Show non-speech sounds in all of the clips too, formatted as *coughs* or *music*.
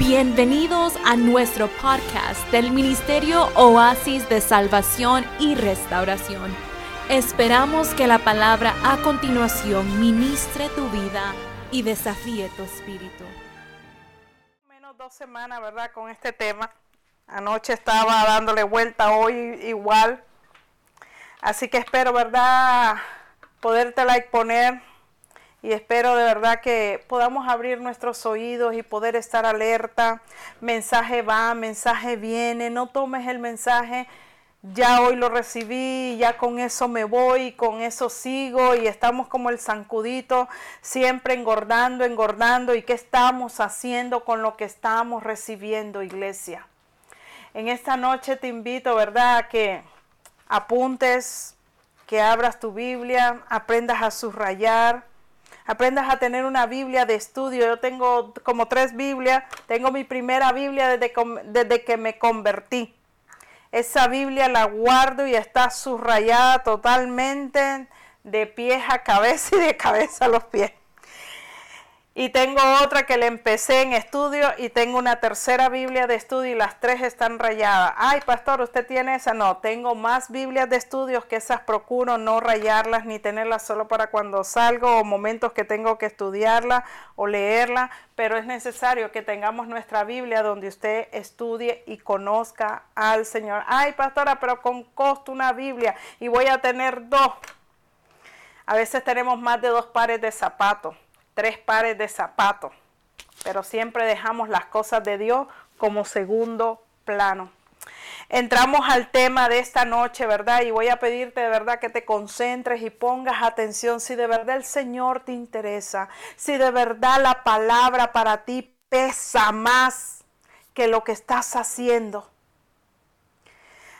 Bienvenidos a nuestro podcast del Ministerio Oasis de Salvación y Restauración. Esperamos que la palabra a continuación ministre tu vida y desafíe tu espíritu. Menos dos semanas, ¿verdad? Con este tema. Anoche estaba dándole vuelta, hoy igual. Así que espero, ¿verdad? Podértela exponer y espero de verdad que podamos abrir nuestros oídos y poder estar alerta. Mensaje va, mensaje viene, no tomes el mensaje. Ya hoy lo recibí, ya con eso me voy, con eso sigo y estamos como el zancudito, siempre engordando, engordando. ¿Y qué estamos haciendo con lo que estamos recibiendo, iglesia? En esta noche te invito, ¿verdad?, a que apuntes, que abras tu Biblia, aprendas a subrayar, aprendas a tener una Biblia de estudio. Yo tengo como tres Biblias, tengo mi primera Biblia desde, desde que me convertí. Esa Biblia la guardo y está subrayada totalmente de pies a cabeza y de cabeza a los pies. Y tengo otra que le empecé en estudio y tengo una tercera Biblia de estudio y las tres están rayadas. Ay, pastor, ¿usted tiene esa? No, tengo más Biblias de estudios que esas procuro no rayarlas ni tenerlas solo para cuando salgo o momentos que tengo que estudiarla o leerla, pero es necesario que tengamos nuestra Biblia donde usted estudie y conozca al Señor. Ay, pastora, pero con costo una Biblia y voy a tener dos. A veces tenemos más de dos pares de zapatos tres pares de zapatos, pero siempre dejamos las cosas de Dios como segundo plano. Entramos al tema de esta noche, ¿verdad? Y voy a pedirte de verdad que te concentres y pongas atención si de verdad el Señor te interesa, si de verdad la palabra para ti pesa más que lo que estás haciendo.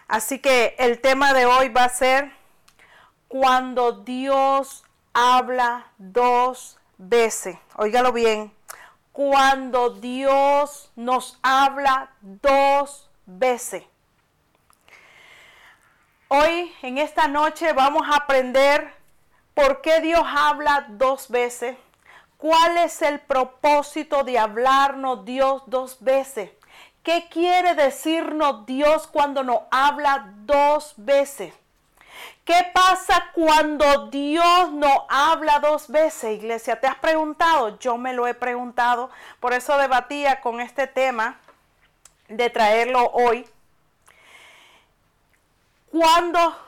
Así que el tema de hoy va a ser cuando Dios habla dos veces, óigalo bien, cuando Dios nos habla dos veces. Hoy, en esta noche, vamos a aprender por qué Dios habla dos veces, cuál es el propósito de hablarnos Dios dos veces. ¿Qué quiere decirnos Dios cuando nos habla dos veces? ¿Qué pasa cuando Dios no habla dos veces, iglesia? ¿Te has preguntado? Yo me lo he preguntado. Por eso debatía con este tema de traerlo hoy. Cuando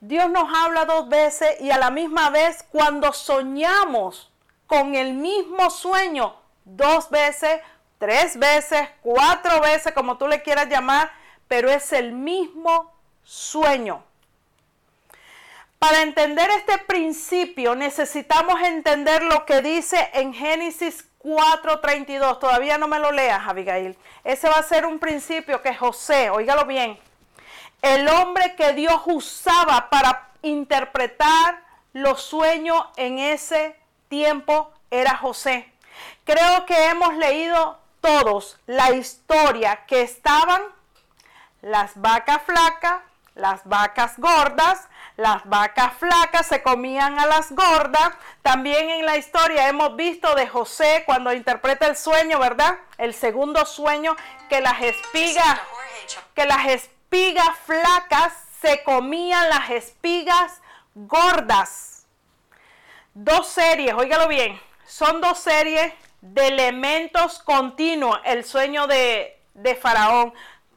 Dios nos habla dos veces y a la misma vez cuando soñamos con el mismo sueño dos veces, tres veces, cuatro veces, como tú le quieras llamar, pero es el mismo sueño. Para entender este principio necesitamos entender lo que dice en Génesis 4:32. Todavía no me lo leas, Abigail. Ese va a ser un principio que José, oígalo bien, el hombre que Dios usaba para interpretar los sueños en ese tiempo era José. Creo que hemos leído todos la historia que estaban las vacas flacas, las vacas gordas, las vacas flacas se comían a las gordas. También en la historia hemos visto de José cuando interpreta el sueño, ¿verdad? El segundo sueño, que las espigas, que las espigas flacas se comían las espigas gordas. Dos series, óigalo bien, son dos series de elementos continuos, el sueño de, de Faraón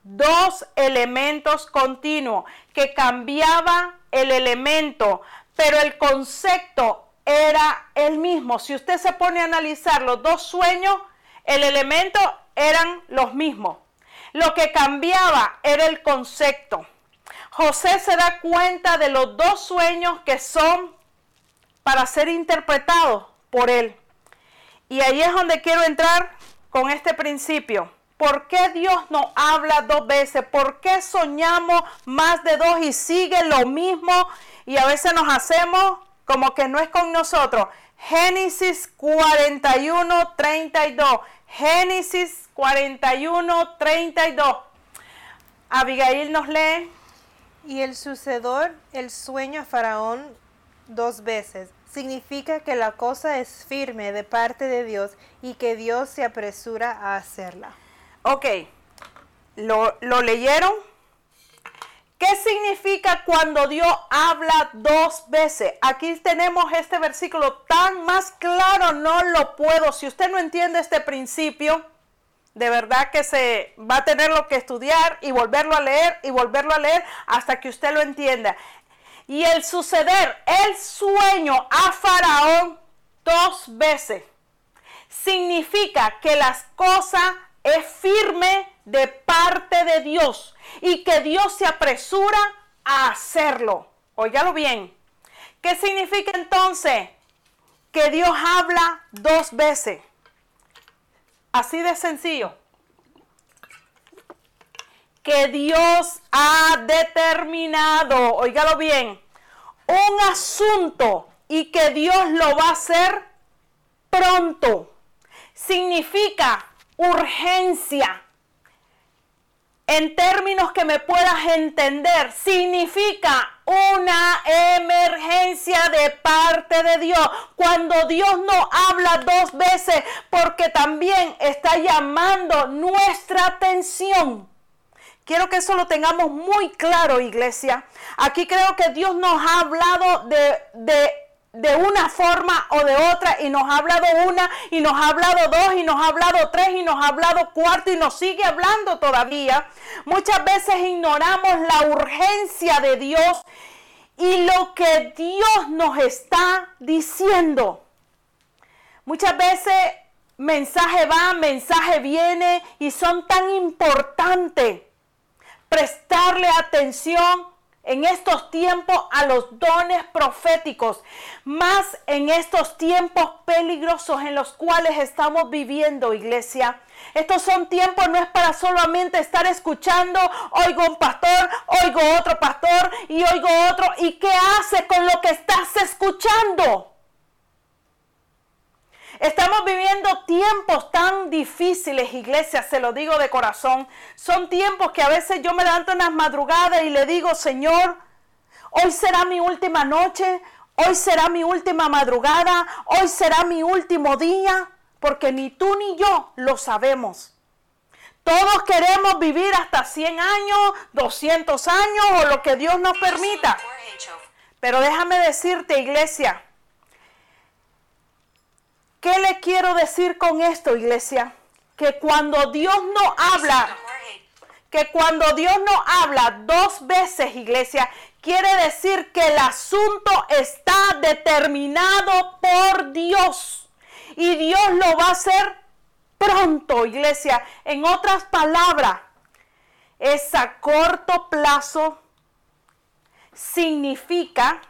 dos elementos continuos que cambiaba el elemento, pero el concepto era el mismo. Si usted se pone a analizar los dos sueños, el elemento eran los mismos. Lo que cambiaba era el concepto. José se da cuenta de los dos sueños que son para ser interpretados por él. Y ahí es donde quiero entrar con este principio. ¿Por qué Dios nos habla dos veces? ¿Por qué soñamos más de dos y sigue lo mismo? Y a veces nos hacemos como que no es con nosotros. Génesis 41, 32. Génesis 41, 32. Abigail nos lee. Y el sucedor, el sueño a Faraón dos veces significa que la cosa es firme de parte de Dios y que Dios se apresura a hacerla. Ok, ¿lo, lo leyeron? ¿Qué significa cuando Dios habla dos veces? Aquí tenemos este versículo tan más claro, no lo puedo. Si usted no entiende este principio, de verdad que se va a tenerlo que estudiar y volverlo a leer y volverlo a leer hasta que usted lo entienda. Y el suceder, el sueño a Faraón dos veces, significa que las cosas es firme de parte de Dios y que Dios se apresura a hacerlo. Óigalo bien. ¿Qué significa entonces? Que Dios habla dos veces. Así de sencillo. Que Dios ha determinado, óigalo bien, un asunto y que Dios lo va a hacer pronto. Significa urgencia en términos que me puedas entender, significa una emergencia de parte de Dios. Cuando Dios no habla dos veces, porque también está llamando nuestra atención. Quiero que eso lo tengamos muy claro, iglesia. Aquí creo que Dios nos ha hablado de, de de una forma o de otra y nos ha hablado una y nos ha hablado dos y nos ha hablado tres y nos ha hablado cuarto y nos sigue hablando todavía. Muchas veces ignoramos la urgencia de Dios y lo que Dios nos está diciendo. Muchas veces mensaje va, mensaje viene y son tan importantes prestarle atención en estos tiempos a los dones proféticos, más en estos tiempos peligrosos en los cuales estamos viviendo, iglesia. Estos son tiempos, no es para solamente estar escuchando, oigo un pastor, oigo otro pastor y oigo otro. ¿Y qué hace con lo que estás escuchando? Estamos viviendo tiempos tan difíciles, iglesia, se lo digo de corazón. Son tiempos que a veces yo me levanto en las madrugadas y le digo, Señor, hoy será mi última noche, hoy será mi última madrugada, hoy será mi último día, porque ni tú ni yo lo sabemos. Todos queremos vivir hasta 100 años, 200 años o lo que Dios nos permita. Pero déjame decirte, iglesia, ¿Qué le quiero decir con esto, iglesia? Que cuando Dios no habla, que cuando Dios no habla dos veces, iglesia, quiere decir que el asunto está determinado por Dios. Y Dios lo va a hacer pronto, iglesia. En otras palabras, es a corto plazo significa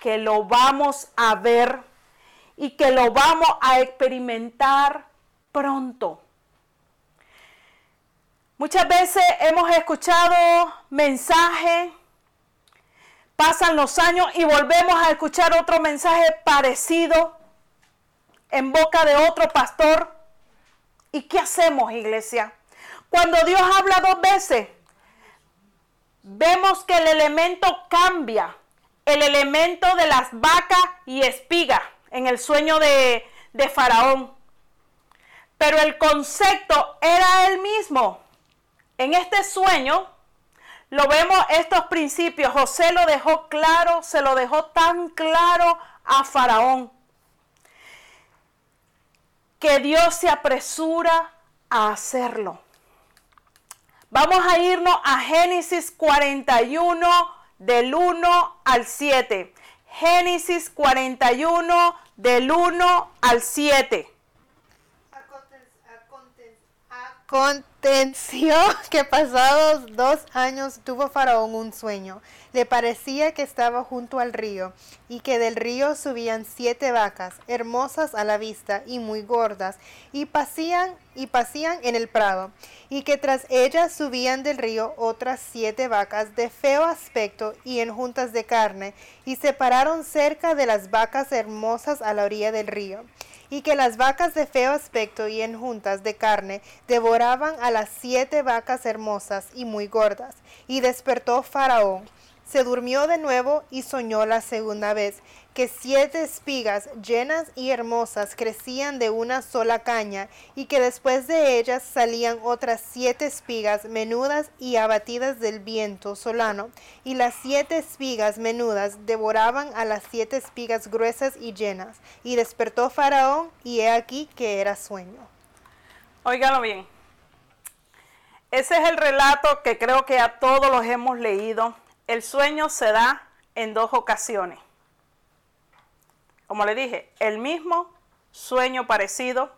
que lo vamos a ver y que lo vamos a experimentar pronto. Muchas veces hemos escuchado mensajes, pasan los años y volvemos a escuchar otro mensaje parecido en boca de otro pastor. ¿Y qué hacemos, iglesia? Cuando Dios habla dos veces, vemos que el elemento cambia, el elemento de las vacas y espigas en el sueño de, de Faraón. Pero el concepto era el mismo. En este sueño lo vemos estos principios. José lo dejó claro, se lo dejó tan claro a Faraón. Que Dios se apresura a hacerlo. Vamos a irnos a Génesis 41 del 1 al 7. Génesis 41 del 1 al 7. Aconteció que pasados dos años tuvo Faraón un sueño. Le parecía que estaba junto al río y que del río subían siete vacas, hermosas a la vista y muy gordas, y pasían y pasían en el prado, y que tras ellas subían del río otras siete vacas de feo aspecto y en juntas de carne, y se pararon cerca de las vacas hermosas a la orilla del río y que las vacas de feo aspecto y en juntas de carne devoraban a las siete vacas hermosas y muy gordas. Y despertó Faraón Se durmió de nuevo y soñó la segunda vez que siete espigas llenas y hermosas crecían de una sola caña, y que después de ellas salían otras siete espigas menudas y abatidas del viento solano, y las siete espigas menudas devoraban a las siete espigas gruesas y llenas, y despertó Faraón, y he aquí que era sueño. Óigalo bien. Ese es el relato que creo que a todos los hemos leído. El sueño se da en dos ocasiones como le dije, el mismo sueño parecido.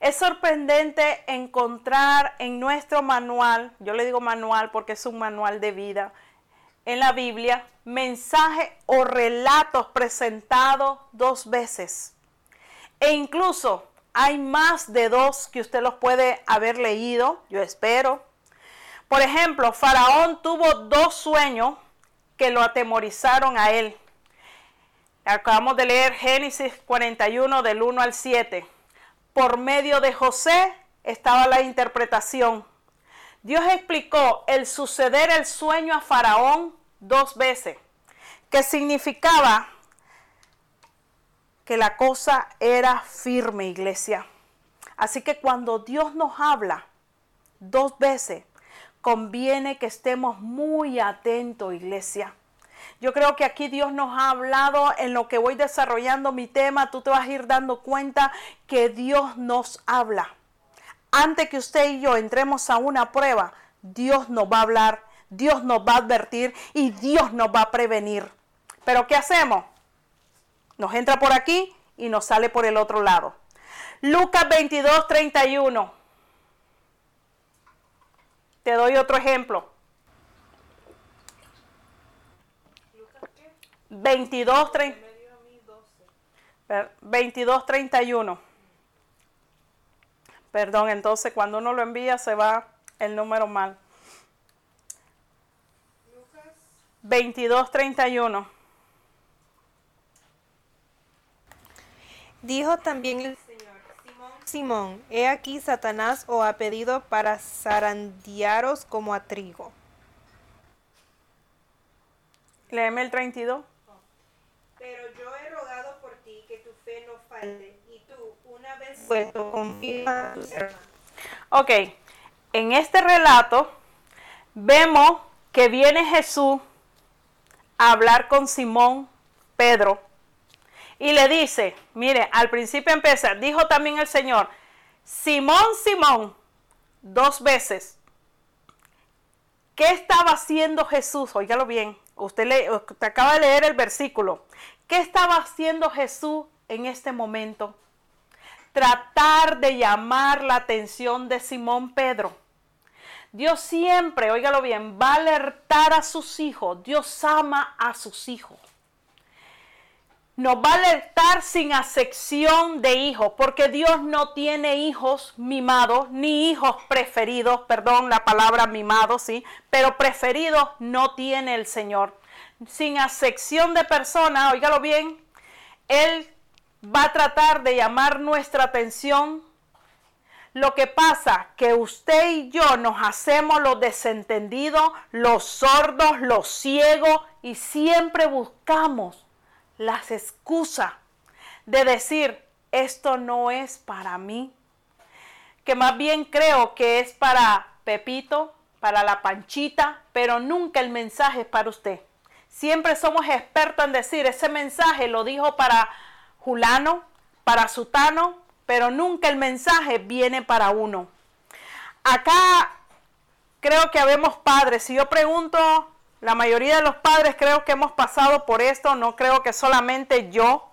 Es sorprendente encontrar en nuestro manual, yo le digo manual porque es un manual de vida, en la Biblia, mensajes o relatos presentados dos veces. E incluso hay más de dos que usted los puede haber leído, yo espero. Por ejemplo, Faraón tuvo dos sueños que lo atemorizaron a él. Acabamos de leer Génesis 41 del 1 al 7. Por medio de José estaba la interpretación. Dios explicó el suceder el sueño a Faraón dos veces, que significaba que la cosa era firme, iglesia. Así que cuando Dios nos habla dos veces, conviene que estemos muy atentos, iglesia. Yo creo que aquí Dios nos ha hablado en lo que voy desarrollando mi tema. Tú te vas a ir dando cuenta que Dios nos habla. Antes que usted y yo entremos a una prueba, Dios nos va a hablar, Dios nos va a advertir y Dios nos va a prevenir. Pero ¿qué hacemos? Nos entra por aquí y nos sale por el otro lado. Lucas 22, 31. Te doy otro ejemplo. 22, 22, 31. Perdón, entonces cuando uno lo envía se va el número mal. 22, 31. Dijo también el Simón, he aquí Satanás os ha pedido para zarandearos como a trigo. Léeme el 32. Pero yo he rogado por ti que tu fe no falte y tú, una vez vuelto, confía a tus hermanos. Ok, en este relato vemos que viene Jesús a hablar con Simón Pedro y le dice, mire, al principio empieza, dijo también el Señor, Simón, Simón, dos veces. ¿Qué estaba haciendo Jesús? Óigalo bien. Usted, le, acaba de leer el versículo. ¿Qué estaba haciendo Jesús en este momento? Tratar de llamar la atención de Simón Pedro. Dios siempre, óigalo bien, va a alertar a sus hijos. Dios ama a sus hijos. Nos va a alertar sin acepción de hijos, porque Dios no tiene hijos mimados, ni hijos preferidos, perdón la palabra mimados, sí, pero preferidos no tiene el Señor sin acepción de persona, óigalo bien, Él va a tratar de llamar nuestra atención. Lo que pasa que usted y yo nos hacemos los desentendidos, los sordos, los ciegos y siempre buscamos las excusas de decir, esto no es para mí. Que más bien creo que es para Pepito, para la Panchita, pero nunca el mensaje es para usted. Siempre somos expertos en decir, ese mensaje lo dijo para Julano, para Sutano, pero nunca el mensaje viene para uno. Acá creo que habemos padres. Si yo pregunto, la mayoría de los padres creo que hemos pasado por esto, no creo que solamente yo.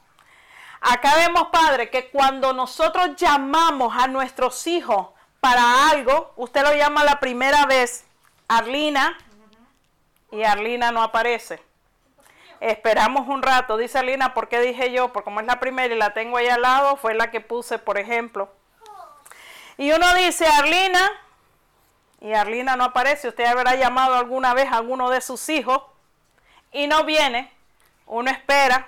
Acá vemos padres que cuando nosotros llamamos a nuestros hijos para algo, usted lo llama la primera vez, Arlina, y Arlina no aparece. Esperamos un rato, dice Alina, ¿por qué dije yo? Porque como es la primera y la tengo ahí al lado, fue la que puse, por ejemplo. Y uno dice, Arlina, y Arlina no aparece, usted habrá llamado alguna vez a alguno de sus hijos y no viene, uno espera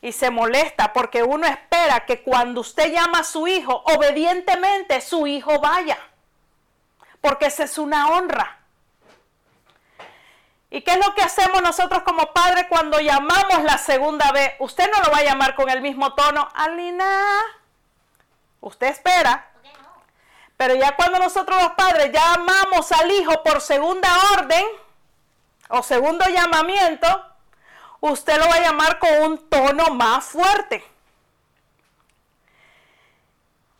y se molesta porque uno espera que cuando usted llama a su hijo, obedientemente su hijo vaya, porque esa es una honra. ¿Y qué es lo que hacemos nosotros como padres cuando llamamos la segunda vez? Usted no lo va a llamar con el mismo tono, Alina. Usted espera. Pero ya cuando nosotros los padres llamamos al hijo por segunda orden o segundo llamamiento, usted lo va a llamar con un tono más fuerte.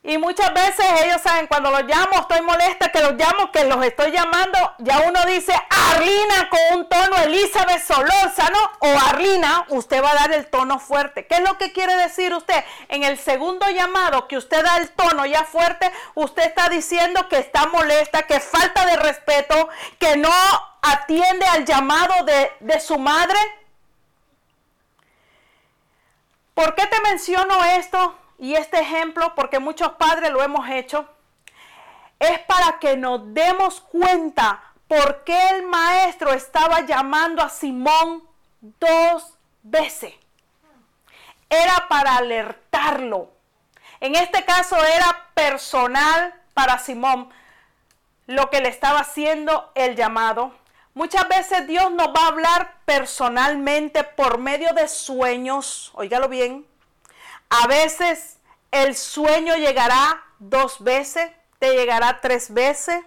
Y muchas veces ellos saben, cuando los llamo, estoy molesta que los llamo, que los estoy llamando, ya uno dice Arlina con un tono Elizabeth Solórzano o Arlina, usted va a dar el tono fuerte. ¿Qué es lo que quiere decir usted? En el segundo llamado que usted da el tono ya fuerte, usted está diciendo que está molesta, que falta de respeto, que no atiende al llamado de, de su madre. ¿Por qué te menciono esto? Y este ejemplo, porque muchos padres lo hemos hecho, es para que nos demos cuenta por qué el maestro estaba llamando a Simón dos veces. Era para alertarlo. En este caso era personal para Simón lo que le estaba haciendo el llamado. Muchas veces Dios nos va a hablar personalmente por medio de sueños, óigalo bien, a veces el sueño llegará dos veces, te llegará tres veces.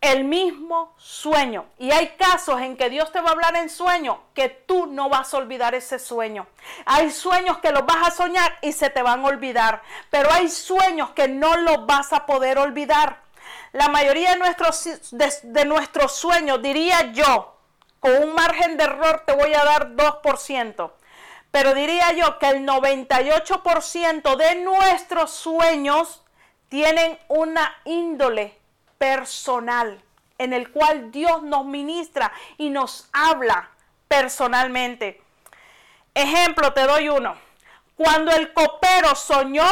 El mismo sueño. Y hay casos en que Dios te va a hablar en sueño que tú no vas a olvidar ese sueño. Hay sueños que los vas a soñar y se te van a olvidar. Pero hay sueños que no los vas a poder olvidar. La mayoría de nuestros, de, nuestros sueños, diría yo, con un margen de error te voy a dar 2%. Pero diría yo que el 98% de nuestros sueños tienen una índole personal en el cual Dios nos ministra y nos habla personalmente. Ejemplo, te doy uno. Cuando el copero soñó,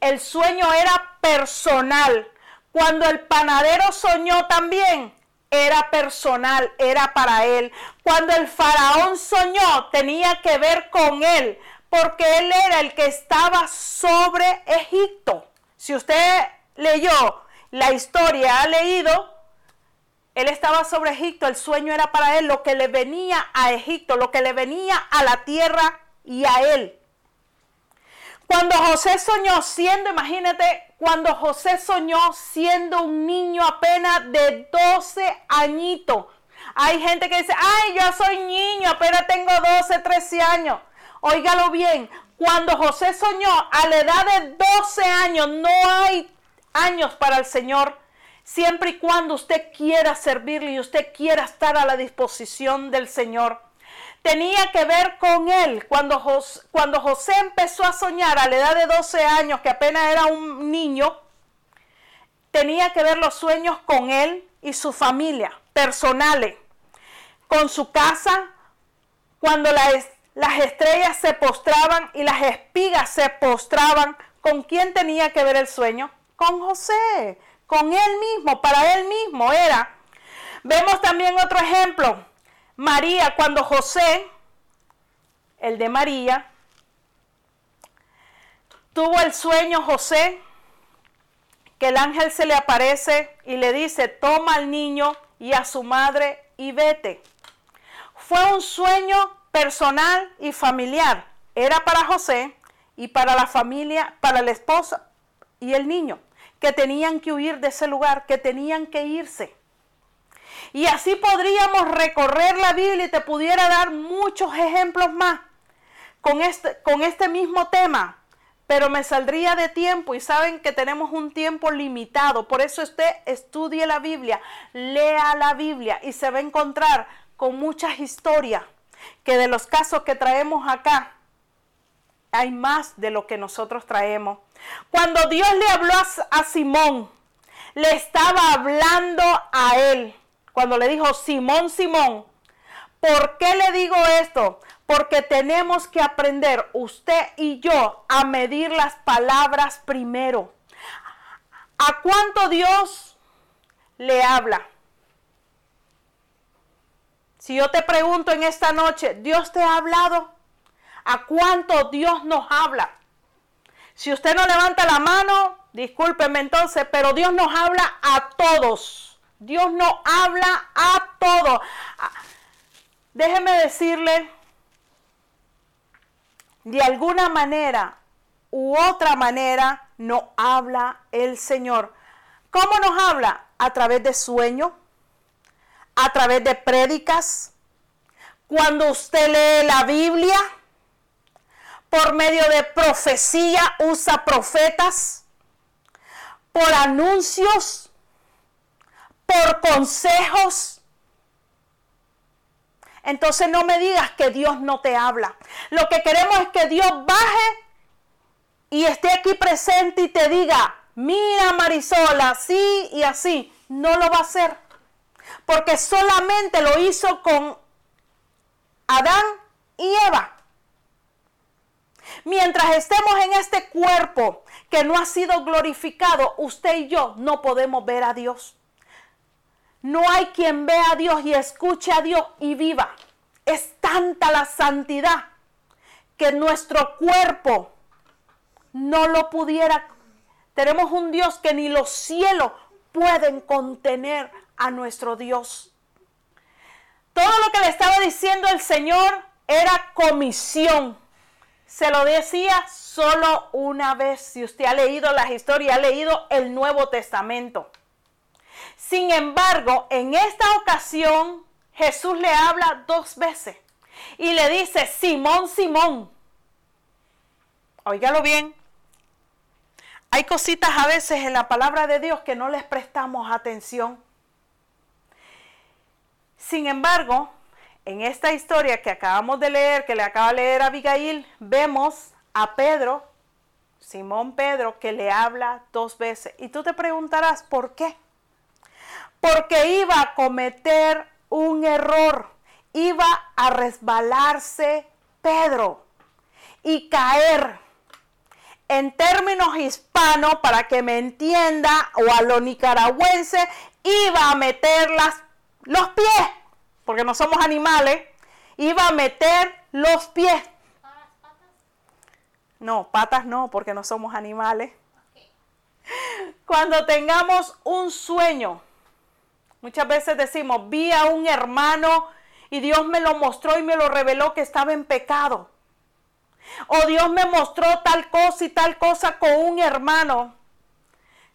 el sueño era personal. Cuando el panadero soñó también, era personal, era para él. Cuando el faraón soñó, tenía que ver con él, porque él era el que estaba sobre Egipto. Si usted leyó la historia, ha leído, él estaba sobre Egipto, el sueño era para él, lo que le venía a Egipto, lo que le venía a la tierra y a él. Cuando José soñó siendo, imagínate, cuando José soñó siendo un niño apenas de 12 añitos. Hay gente que dice, ay, yo soy niño, apenas tengo 12, 13 años. Óigalo bien, cuando José soñó a la edad de 12 años, no hay años para el Señor, siempre y cuando usted quiera servirle y usted quiera estar a la disposición del Señor tenía que ver con él. Cuando José, cuando José empezó a soñar a la edad de 12 años, que apenas era un niño, tenía que ver los sueños con él y su familia, personales, con su casa, cuando las, las estrellas se postraban y las espigas se postraban, ¿con quién tenía que ver el sueño? Con José, con él mismo, para él mismo era. Vemos también otro ejemplo, María, cuando José, el de María, tuvo el sueño José, que el ángel se le aparece y le dice, toma al niño y a su madre y vete. Fue un sueño personal y familiar. Era para José y para la familia, para la esposa y el niño, que tenían que huir de ese lugar, que tenían que irse. Y así podríamos recorrer la Biblia y te pudiera dar muchos ejemplos más con este, con este mismo tema. Pero me saldría de tiempo y saben que tenemos un tiempo limitado. Por eso usted estudie la Biblia, lea la Biblia y se va a encontrar con muchas historias que de los casos que traemos acá hay más de lo que nosotros traemos. Cuando Dios le habló a, a Simón, le estaba hablando a él cuando le dijo, Simón, Simón, ¿por qué le digo esto? Porque tenemos que aprender, usted y yo, a medir las palabras primero. ¿A cuánto Dios le habla? Si yo te pregunto en esta noche, ¿Dios te ha hablado? ¿A cuánto Dios nos habla? Si usted no levanta la mano, discúlpeme entonces, pero Dios nos habla a todos Dios no habla a todo. Ah, déjeme decirle, de alguna manera u otra manera no habla el Señor. ¿Cómo nos habla? A través de sueño, a través de prédicas, cuando usted lee la Biblia, por medio de profecía usa profetas, por anuncios, por consejos. Entonces no me digas que Dios no te habla. Lo que queremos es que Dios baje y esté aquí presente y te diga, mira Marisol, así y así. No lo va a hacer. Porque solamente lo hizo con Adán y Eva. Mientras estemos en este cuerpo que no ha sido glorificado, usted y yo no podemos ver a Dios. No hay quien vea a Dios y escuche a Dios y viva. Es tanta la santidad que nuestro cuerpo no lo pudiera. Tenemos un Dios que ni los cielos pueden contener a nuestro Dios. Todo lo que le estaba diciendo el Señor era comisión. Se lo decía solo una vez. Si usted ha leído las historias, ha leído el Nuevo Testamento. Sin embargo, en esta ocasión Jesús le habla dos veces y le dice, Simón, Simón. Óigalo bien. Hay cositas a veces en la palabra de Dios que no les prestamos atención. Sin embargo, en esta historia que acabamos de leer, que le acaba de leer Abigail, vemos a Pedro, Simón Pedro, que le habla dos veces. Y tú te preguntarás, ¿por qué? Porque iba a cometer un error, iba a resbalarse Pedro y caer en términos hispanos, para que me entienda, o a lo nicaragüense, iba a meter las, los pies, porque no somos animales, iba a meter los pies. No, patas no, porque no somos animales. Cuando tengamos un sueño, muchas veces decimos, vi a un hermano y Dios me lo mostró y me lo reveló que estaba en pecado. O Dios me mostró tal cosa y tal cosa con un hermano.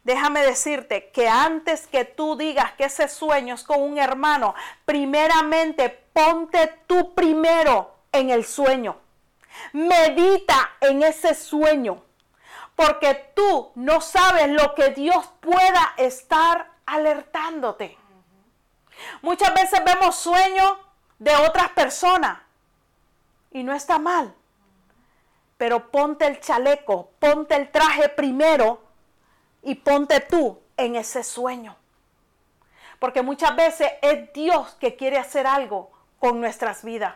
Déjame decirte que antes que tú digas que ese sueño es con un hermano, primeramente ponte tú primero en el sueño. Medita en ese sueño. Porque tú no sabes lo que Dios pueda estar alertándote. Muchas veces vemos sueños de otras personas y no está mal pero ponte el chaleco, ponte el traje primero y ponte tú en ese sueño. Porque muchas veces es Dios que quiere hacer algo con nuestras vidas.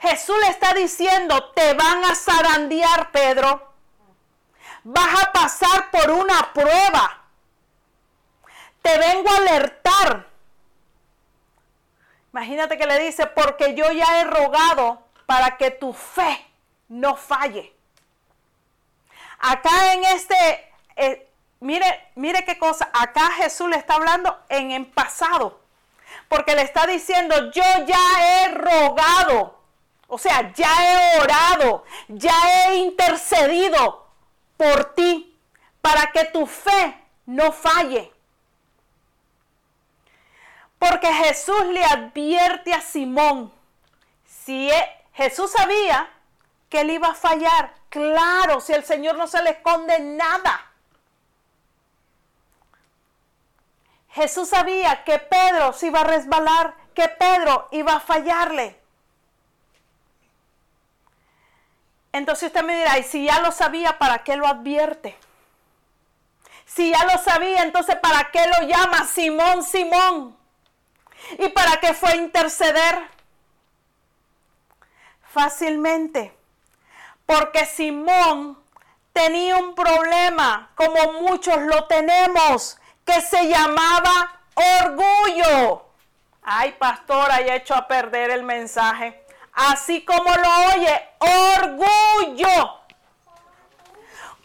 Jesús le está diciendo, te van a zarandear, Pedro. Vas a pasar por una prueba. Te vengo a alertar. Imagínate que le dice, porque yo ya he rogado para que tu fe no falle. Acá en este, eh, mire, mire qué cosa, acá Jesús le está hablando en, en pasado, porque le está diciendo, yo ya he rogado, o sea, ya he orado, ya he intercedido por ti, para que tu fe no falle. Porque Jesús le advierte a Simón, si e, Jesús sabía que él iba a fallar. Claro, si el Señor no se le esconde nada. Jesús sabía que Pedro se iba a resbalar, que Pedro iba a fallarle. Entonces usted me dirá, y si ya lo sabía, ¿para qué lo advierte? Si ya lo sabía, entonces ¿para qué lo llama Simón, Simón? ¿Y para qué fue interceder? Fácilmente porque Simón tenía un problema, como muchos lo tenemos, que se llamaba orgullo. Ay, pastora, ya he hecho a perder el mensaje. Así como lo oye, orgullo.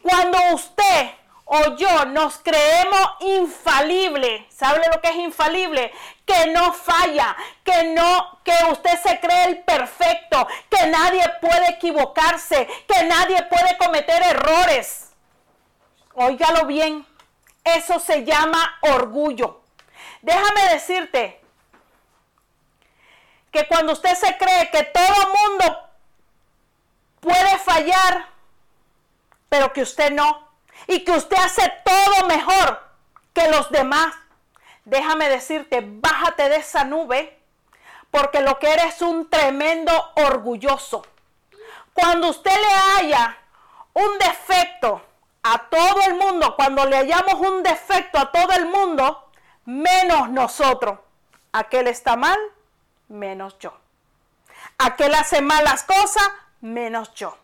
Cuando usted o yo nos creemos infalible. ¿Sabe lo que es infalible? Que no falla, que no, que usted se cree el perfecto, que nadie puede equivocarse, que nadie puede cometer errores. Óigalo bien, eso se llama orgullo. Déjame decirte que cuando usted se cree que todo mundo puede fallar, pero que usted no, y que usted hace todo mejor que los demás, déjame decirte, bájate de esa nube, porque lo que eres es un tremendo orgulloso. Cuando usted le haya un defecto a todo el mundo, cuando le hayamos un defecto a todo el mundo, menos nosotros. Aquel está mal, menos yo. Aquel hace malas cosas, menos yo.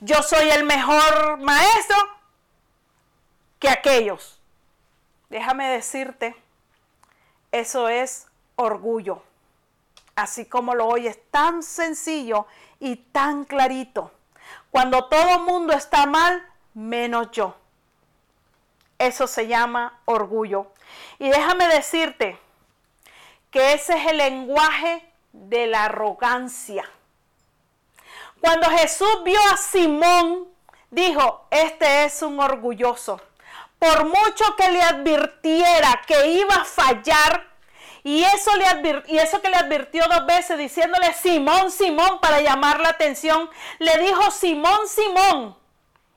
Yo soy el mejor maestro que aquellos. Déjame decirte, eso es orgullo. Así como lo oyes, tan sencillo y tan clarito. Cuando todo mundo está mal, menos yo. Eso se llama orgullo. Y déjame decirte que ese es el lenguaje de la arrogancia. Cuando Jesús vio a Simón, dijo, este es un orgulloso. Por mucho que le advirtiera que iba a fallar, y eso, le y eso que le advirtió dos veces diciéndole Simón, Simón para llamar la atención, le dijo Simón, Simón.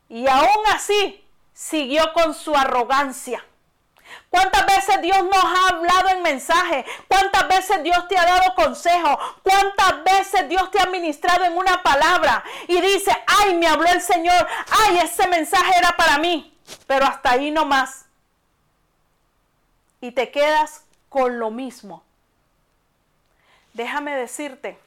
Y aún así siguió con su arrogancia. ¿Cuántas veces Dios nos ha hablado en mensaje? ¿Cuántas veces Dios te ha dado consejo? ¿Cuántas veces Dios te ha ministrado en una palabra? Y dice, ay, me habló el Señor, ay, ese mensaje era para mí. Pero hasta ahí no más. Y te quedas con lo mismo. Déjame decirte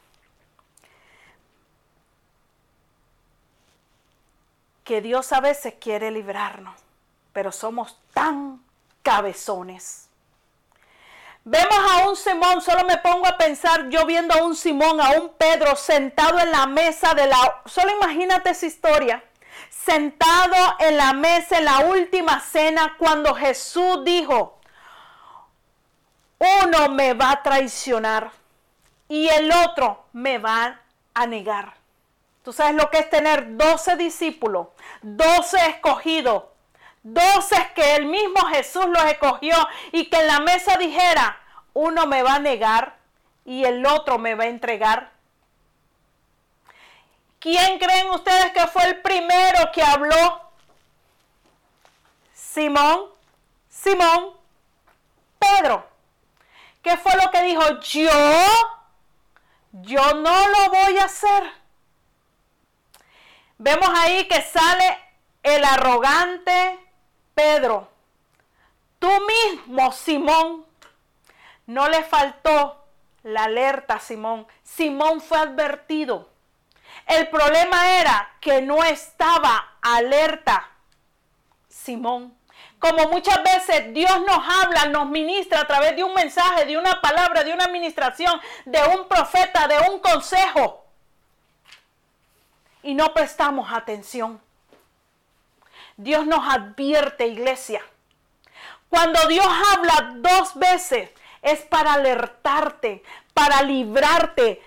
que Dios a veces quiere librarnos, pero somos tan cabezones. Vemos a un Simón, solo me pongo a pensar yo viendo a un Simón, a un Pedro sentado en la mesa de la... Solo imagínate esa historia. Sentado en la mesa en la última cena cuando Jesús dijo, uno me va a traicionar y el otro me va a negar. Tú sabes lo que es tener 12 discípulos, 12 escogidos, Doce que el mismo Jesús los escogió y que en la mesa dijera, uno me va a negar y el otro me va a entregar. ¿Quién creen ustedes que fue el primero que habló? Simón, Simón, Pedro. ¿Qué fue lo que dijo? Yo, yo no lo voy a hacer. Vemos ahí que sale el arrogante, Pedro, tú mismo, Simón, no le faltó la alerta Simón. Simón fue advertido. El problema era que no estaba alerta Simón. Como muchas veces Dios nos habla, nos ministra a través de un mensaje, de una palabra, de una administración, de un profeta, de un consejo. Y no prestamos atención. Dios nos advierte, iglesia. Cuando Dios habla dos veces, es para alertarte, para librarte.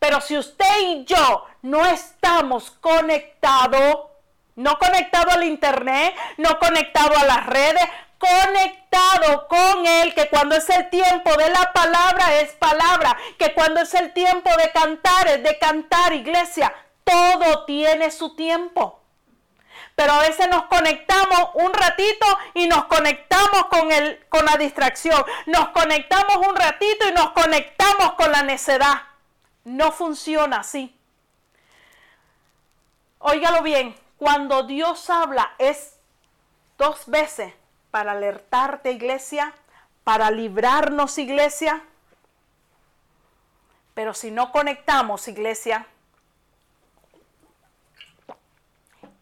Pero si usted y yo no estamos conectados, no conectado al internet, no conectado a las redes, conectado con Él, que cuando es el tiempo de la palabra es palabra, que cuando es el tiempo de cantar es de cantar, iglesia, todo tiene su tiempo pero a veces nos conectamos un ratito y nos conectamos con, el, con la distracción. Nos conectamos un ratito y nos conectamos con la necedad. No funciona así. Óigalo bien, cuando Dios habla es dos veces para alertarte iglesia, para librarnos iglesia. Pero si no conectamos iglesia,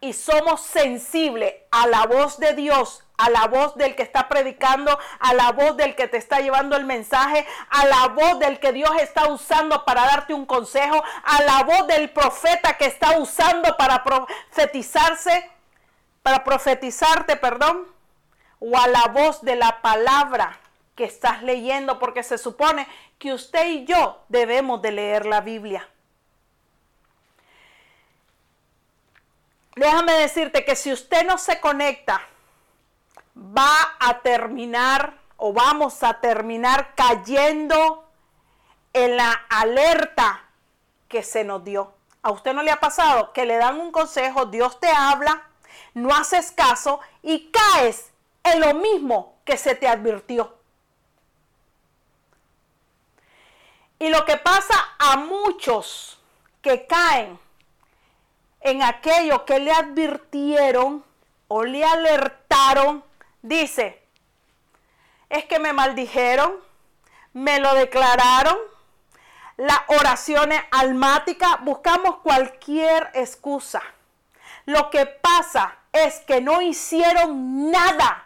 y somos sensibles a la voz de Dios, a la voz del que está predicando, a la voz del que te está llevando el mensaje, a la voz del que Dios está usando para darte un consejo, a la voz del profeta que está usando para profetizarse, para profetizarte, perdón, o a la voz de la palabra que estás leyendo, porque se supone que usted y yo debemos de leer la Biblia. Déjame decirte que si usted no se conecta, va a terminar o vamos a terminar cayendo en la alerta que se nos dio. ¿A usted no le ha pasado que le dan un consejo, Dios te habla, no haces caso y caes en lo mismo que se te advirtió? Y lo que pasa a muchos que caen en aquello que le advirtieron o le alertaron, dice, es que me maldijeron, me lo declararon, las oraciones almáticas, buscamos cualquier excusa. Lo que pasa es que no hicieron nada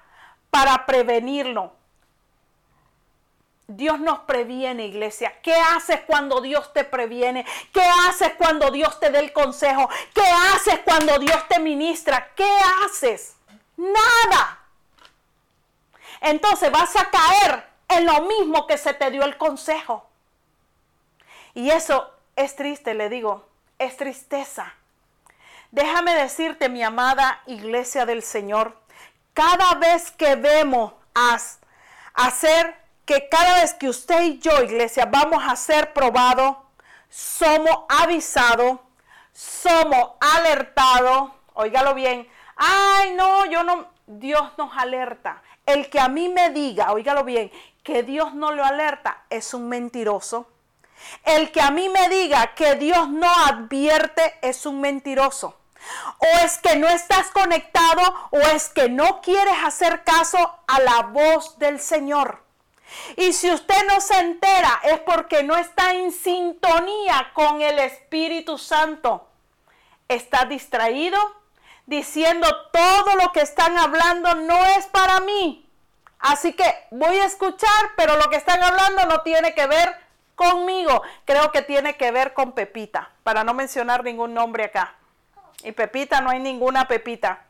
para prevenirlo. Dios nos previene, iglesia. ¿Qué haces cuando Dios te previene? ¿Qué haces cuando Dios te dé el consejo? ¿Qué haces cuando Dios te ministra? ¿Qué haces? Nada. Entonces vas a caer en lo mismo que se te dio el consejo. Y eso es triste, le digo, es tristeza. Déjame decirte, mi amada iglesia del Señor, cada vez que vemos a hacer que cada vez que usted y yo, iglesia, vamos a ser probados, somos avisados, somos alertados, óigalo bien, ay no, yo no, Dios nos alerta. El que a mí me diga, óigalo bien, que Dios no lo alerta, es un mentiroso. El que a mí me diga que Dios no advierte, es un mentiroso. O es que no estás conectado o es que no quieres hacer caso a la voz del Señor. Y si usted no se entera es porque no está en sintonía con el Espíritu Santo. Está distraído diciendo todo lo que están hablando no es para mí. Así que voy a escuchar, pero lo que están hablando no tiene que ver conmigo. Creo que tiene que ver con Pepita, para no mencionar ningún nombre acá. Y Pepita, no hay ninguna Pepita.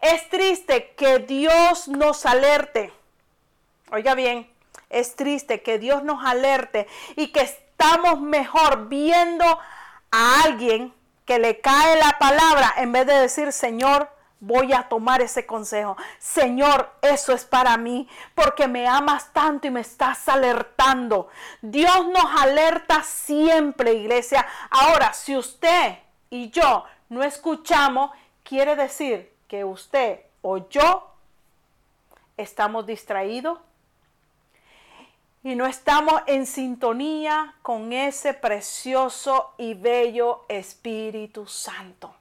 Es triste que Dios nos alerte. Oiga bien, es triste que Dios nos alerte y que estamos mejor viendo a alguien que le cae la palabra en vez de decir, Señor, voy a tomar ese consejo. Señor, eso es para mí, porque me amas tanto y me estás alertando. Dios nos alerta siempre, iglesia. Ahora, si usted y yo no escuchamos, quiere decir que usted o yo estamos distraídos y no estamos en sintonía con ese precioso y bello Espíritu Santo.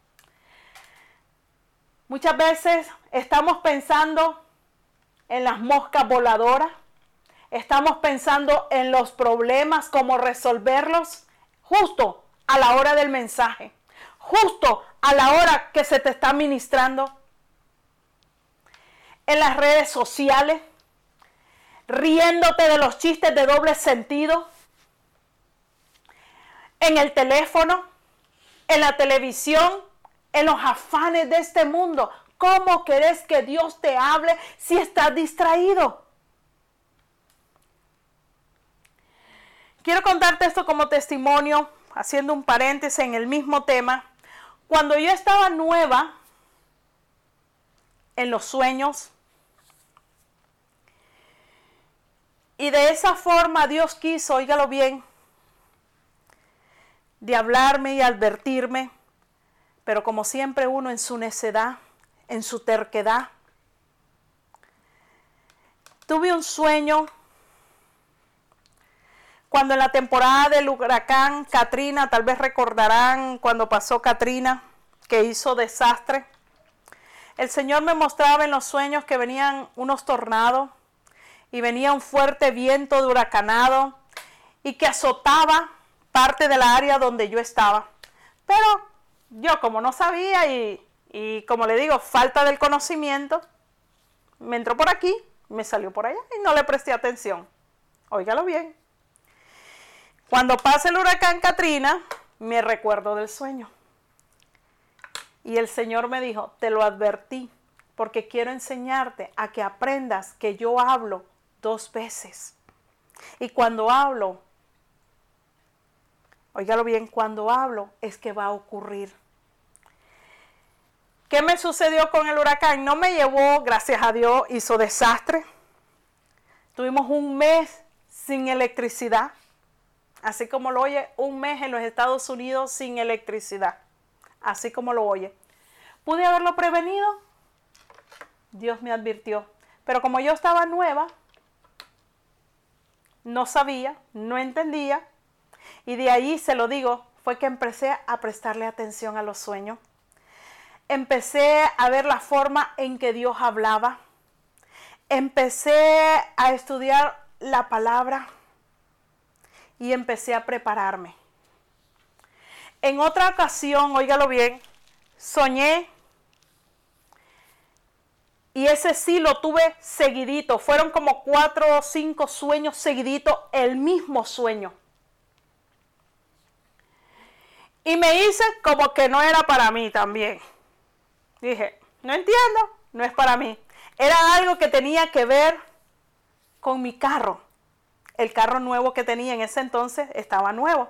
Muchas veces estamos pensando en las moscas voladoras, estamos pensando en los problemas, cómo resolverlos, justo a la hora del mensaje, justo a la hora que se te está ministrando. En las redes sociales, riéndote de los chistes de doble sentido, en el teléfono, en la televisión, en los afanes de este mundo. ¿Cómo querés que Dios te hable si estás distraído? Quiero contarte esto como testimonio, haciendo un paréntesis en el mismo tema. Cuando yo estaba nueva en los sueños, Y de esa forma Dios quiso, óigalo bien, de hablarme y advertirme, pero como siempre uno en su necedad, en su terquedad. Tuve un sueño cuando en la temporada del huracán Katrina, tal vez recordarán cuando pasó Katrina, que hizo desastre. El Señor me mostraba en los sueños que venían unos tornados y venía un fuerte viento de huracanado y que azotaba parte de la área donde yo estaba. Pero yo como no sabía y, y como le digo, falta del conocimiento, me entró por aquí, me salió por allá y no le presté atención. Óigalo bien. Cuando pase el huracán Katrina, me recuerdo del sueño. Y el Señor me dijo, te lo advertí, porque quiero enseñarte a que aprendas que yo hablo dos veces. Y cuando hablo, óigalo bien, cuando hablo es que va a ocurrir. ¿Qué me sucedió con el huracán? No me llevó, gracias a Dios, hizo desastre. Tuvimos un mes sin electricidad. Así como lo oye, un mes en los Estados Unidos sin electricidad. Así como lo oye. ¿Pude haberlo prevenido? Dios me advirtió. Pero como yo estaba nueva, no sabía, no entendía. Y de ahí, se lo digo, fue que empecé a prestarle atención a los sueños empecé a ver la forma en que Dios hablaba. Empecé a estudiar la palabra y empecé a prepararme. En otra ocasión, óigalo bien, soñé y ese sí lo tuve seguidito. Fueron como cuatro o cinco sueños seguiditos, el mismo sueño. Y me hice como que no era para mí también. Dije, no entiendo, no es para mí. Era algo que tenía que ver con mi carro. El carro nuevo que tenía en ese entonces estaba nuevo.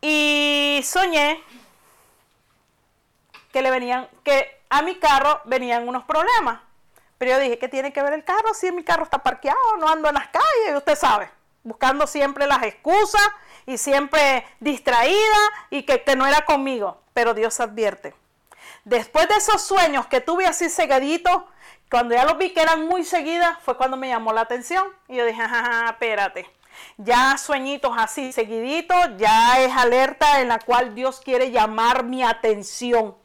Y soñé que le venían, que a mi carro venían unos problemas. Pero yo dije, ¿qué tiene que ver el carro? Si mi carro está parqueado, no ando en las calles, usted sabe, buscando siempre las excusas y siempre distraída y que, que no era conmigo. Pero Dios advierte Después de esos sueños que tuve así segaditos, cuando ya los vi que eran muy seguidas, fue cuando me llamó la atención. Y yo dije, jajaja, espérate. Ya sueñitos así seguiditos, ya es alerta en la cual Dios quiere llamar mi atención.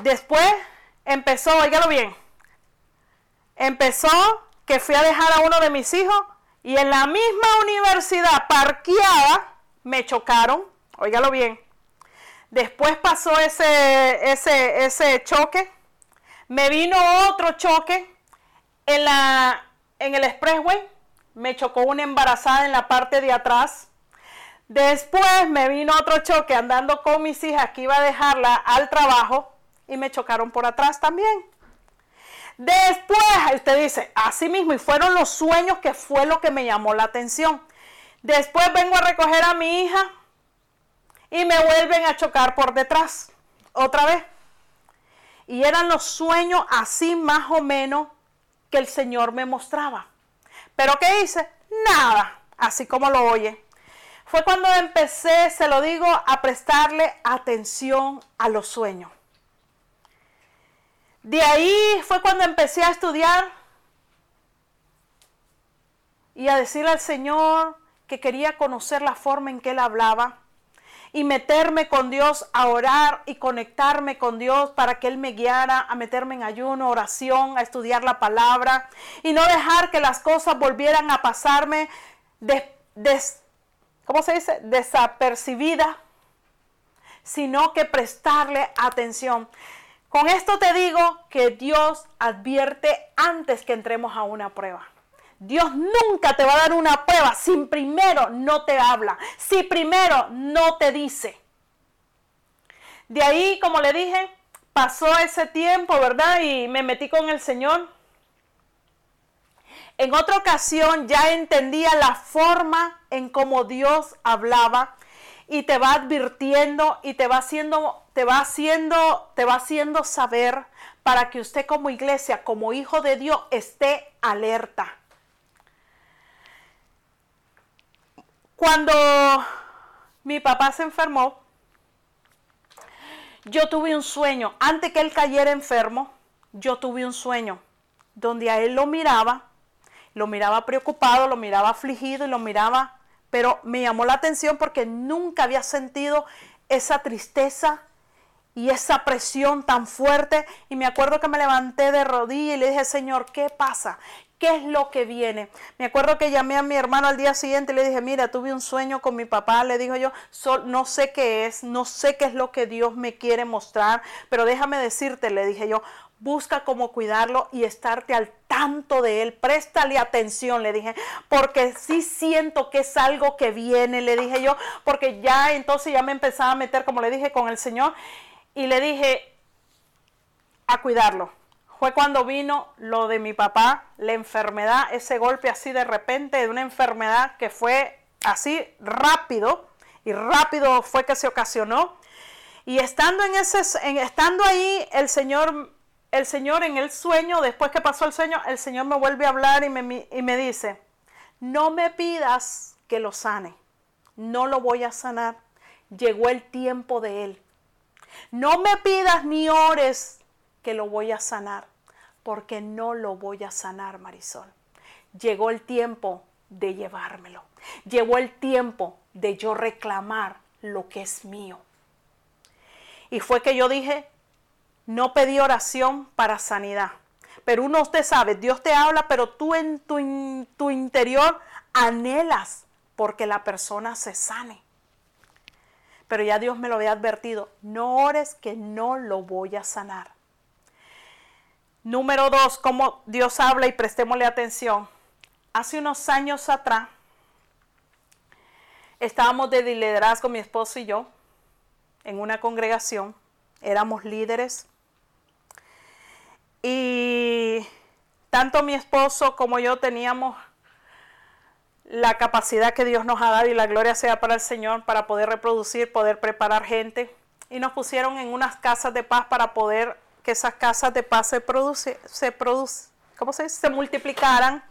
Después empezó, oígalo bien, empezó que fui a dejar a uno de mis hijos y en la misma universidad parqueada me chocaron, oígalo bien, Después pasó ese, ese, ese choque. Me vino otro choque en, la, en el expressway. Me chocó una embarazada en la parte de atrás. Después me vino otro choque andando con mis hijas que iba a dejarla al trabajo y me chocaron por atrás también. Después, usted dice, así mismo, y fueron los sueños que fue lo que me llamó la atención. Después vengo a recoger a mi hija y me vuelven a chocar por detrás otra vez. Y eran los sueños así más o menos que el Señor me mostraba. Pero ¿qué hice? Nada, así como lo oye. Fue cuando empecé, se lo digo, a prestarle atención a los sueños. De ahí fue cuando empecé a estudiar y a decirle al Señor que quería conocer la forma en que Él hablaba y meterme con Dios a orar y conectarme con Dios para que Él me guiara a meterme en ayuno, oración, a estudiar la palabra y no dejar que las cosas volvieran a pasarme ¿cómo se dice? desapercibida, sino que prestarle atención. Con esto te digo que Dios advierte antes que entremos a una prueba. Dios nunca te va a dar una prueba si primero no te habla, si primero no te dice. De ahí, como le dije, pasó ese tiempo, ¿verdad? Y me metí con el Señor. En otra ocasión ya entendía la forma en cómo Dios hablaba y te va advirtiendo y te va haciendo te va haciendo te va haciendo saber para que usted como iglesia, como hijo de Dios esté alerta. Cuando mi papá se enfermó, yo tuve un sueño. Antes que él cayera enfermo, yo tuve un sueño donde a él lo miraba, lo miraba preocupado, lo miraba afligido y lo miraba, pero me llamó la atención porque nunca había sentido esa tristeza y esa presión tan fuerte. Y me acuerdo que me levanté de rodillas y le dije, Señor, ¿qué pasa? ¿Qué es lo que viene? Me acuerdo que llamé a mi hermano al día siguiente y le dije, mira, tuve un sueño con mi papá, le dijo yo, no sé qué es, no sé qué es lo que Dios me quiere mostrar, pero déjame decirte, le dije yo, busca cómo cuidarlo y estarte al tanto de él, préstale atención, le dije, porque sí siento que es algo que viene, le dije yo, porque ya entonces ya me empezaba a meter, como le dije, con el Señor y le dije a cuidarlo. Fue cuando vino lo de mi papá, la enfermedad, ese golpe así de repente de una enfermedad que fue así rápido y rápido fue que se ocasionó. Y estando en ese estando ahí el Señor el Señor en el sueño, después que pasó el sueño, el Señor me vuelve a hablar y me, y me dice, no me pidas que lo sane, no lo voy a sanar, llegó el tiempo de Él. No me pidas ni ores que lo voy a sanar, porque no lo voy a sanar, Marisol. Llegó el tiempo de llevármelo. Llegó el tiempo de yo reclamar lo que es mío. Y fue que yo dije, no pedí oración para sanidad. Pero uno usted sabe, Dios te habla, pero tú en tu, interior anhelas porque la persona se sane. Pero ya Dios me lo había advertido, no ores que no lo voy a sanar. Número dos, cómo Dios habla y prestémosle atención. Hace unos años atrás, estábamos de liderazgo mi esposo y yo en una congregación, éramos líderes y tanto mi esposo como yo teníamos la capacidad que Dios nos ha dado y la gloria sea para el Señor para poder reproducir, poder preparar gente. Y nos pusieron en unas casas de paz para poder que esas casas de paz se produce, se ¿cómo se dice? Se multiplicaran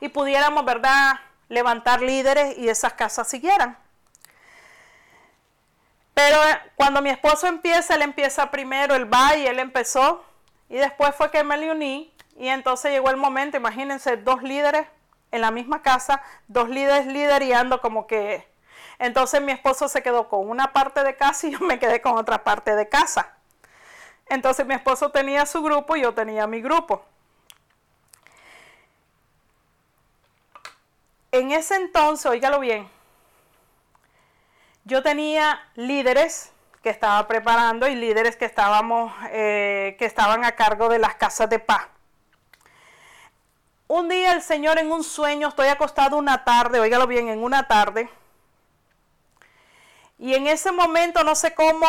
y pudiéramos, ¿verdad?, levantar líderes y esas casas siguieran. Pero cuando mi esposo empieza, él empieza primero, él va y él empezó y después fue que me le uní y entonces llegó el momento, imagínense, dos líderes en la misma casa, dos líderes liderando como que... Entonces mi esposo se quedó con una parte de casa y yo me quedé con otra parte de casa. Entonces mi esposo tenía su grupo y yo tenía mi grupo. En ese entonces, oígalo bien, yo tenía líderes que estaba preparando y líderes que estábamos, eh, que estaban a cargo de las casas de paz. Un día el Señor en un sueño, estoy acostado una tarde, óigalo bien, en una tarde. Y en ese momento no sé cómo,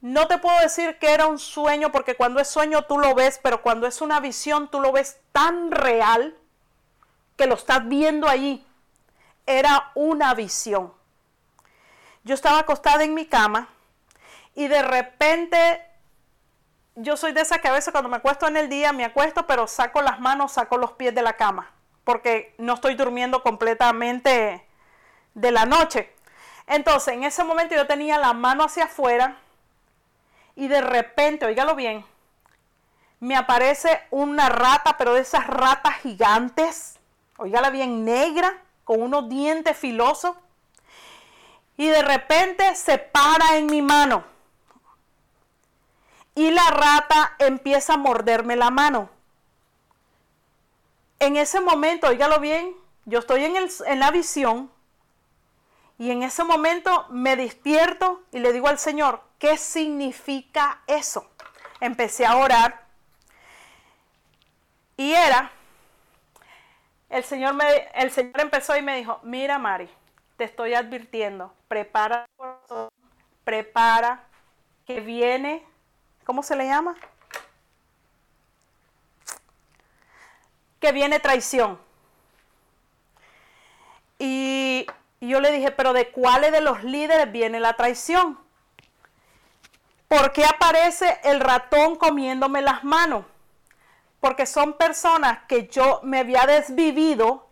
no te puedo decir que era un sueño, porque cuando es sueño tú lo ves, pero cuando es una visión tú lo ves tan real que lo estás viendo allí. Era una visión. Yo estaba acostada en mi cama y de repente yo soy de esa que a veces cuando me acuesto en el día me acuesto, pero saco las manos, saco los pies de la cama, porque no estoy durmiendo completamente de la noche. Entonces, en ese momento yo tenía la mano hacia afuera y de repente, oígalo bien, me aparece una rata, pero de esas ratas gigantes, oígala bien, negra, con unos dientes filosos, y de repente se para en mi mano y la rata empieza a morderme la mano. En ese momento, oígalo bien, yo estoy en, el, en la visión y en ese momento me despierto y le digo al Señor, ¿qué significa eso? Empecé a orar y era, el Señor, me, el Señor empezó y me dijo, mira Mari, te estoy advirtiendo, prepara, prepara, que viene ¿Cómo se le llama? Que viene traición. Y yo le dije, pero ¿de cuáles de los líderes viene la traición? ¿Por qué aparece el ratón comiéndome las manos? Porque son personas que yo me había desvivido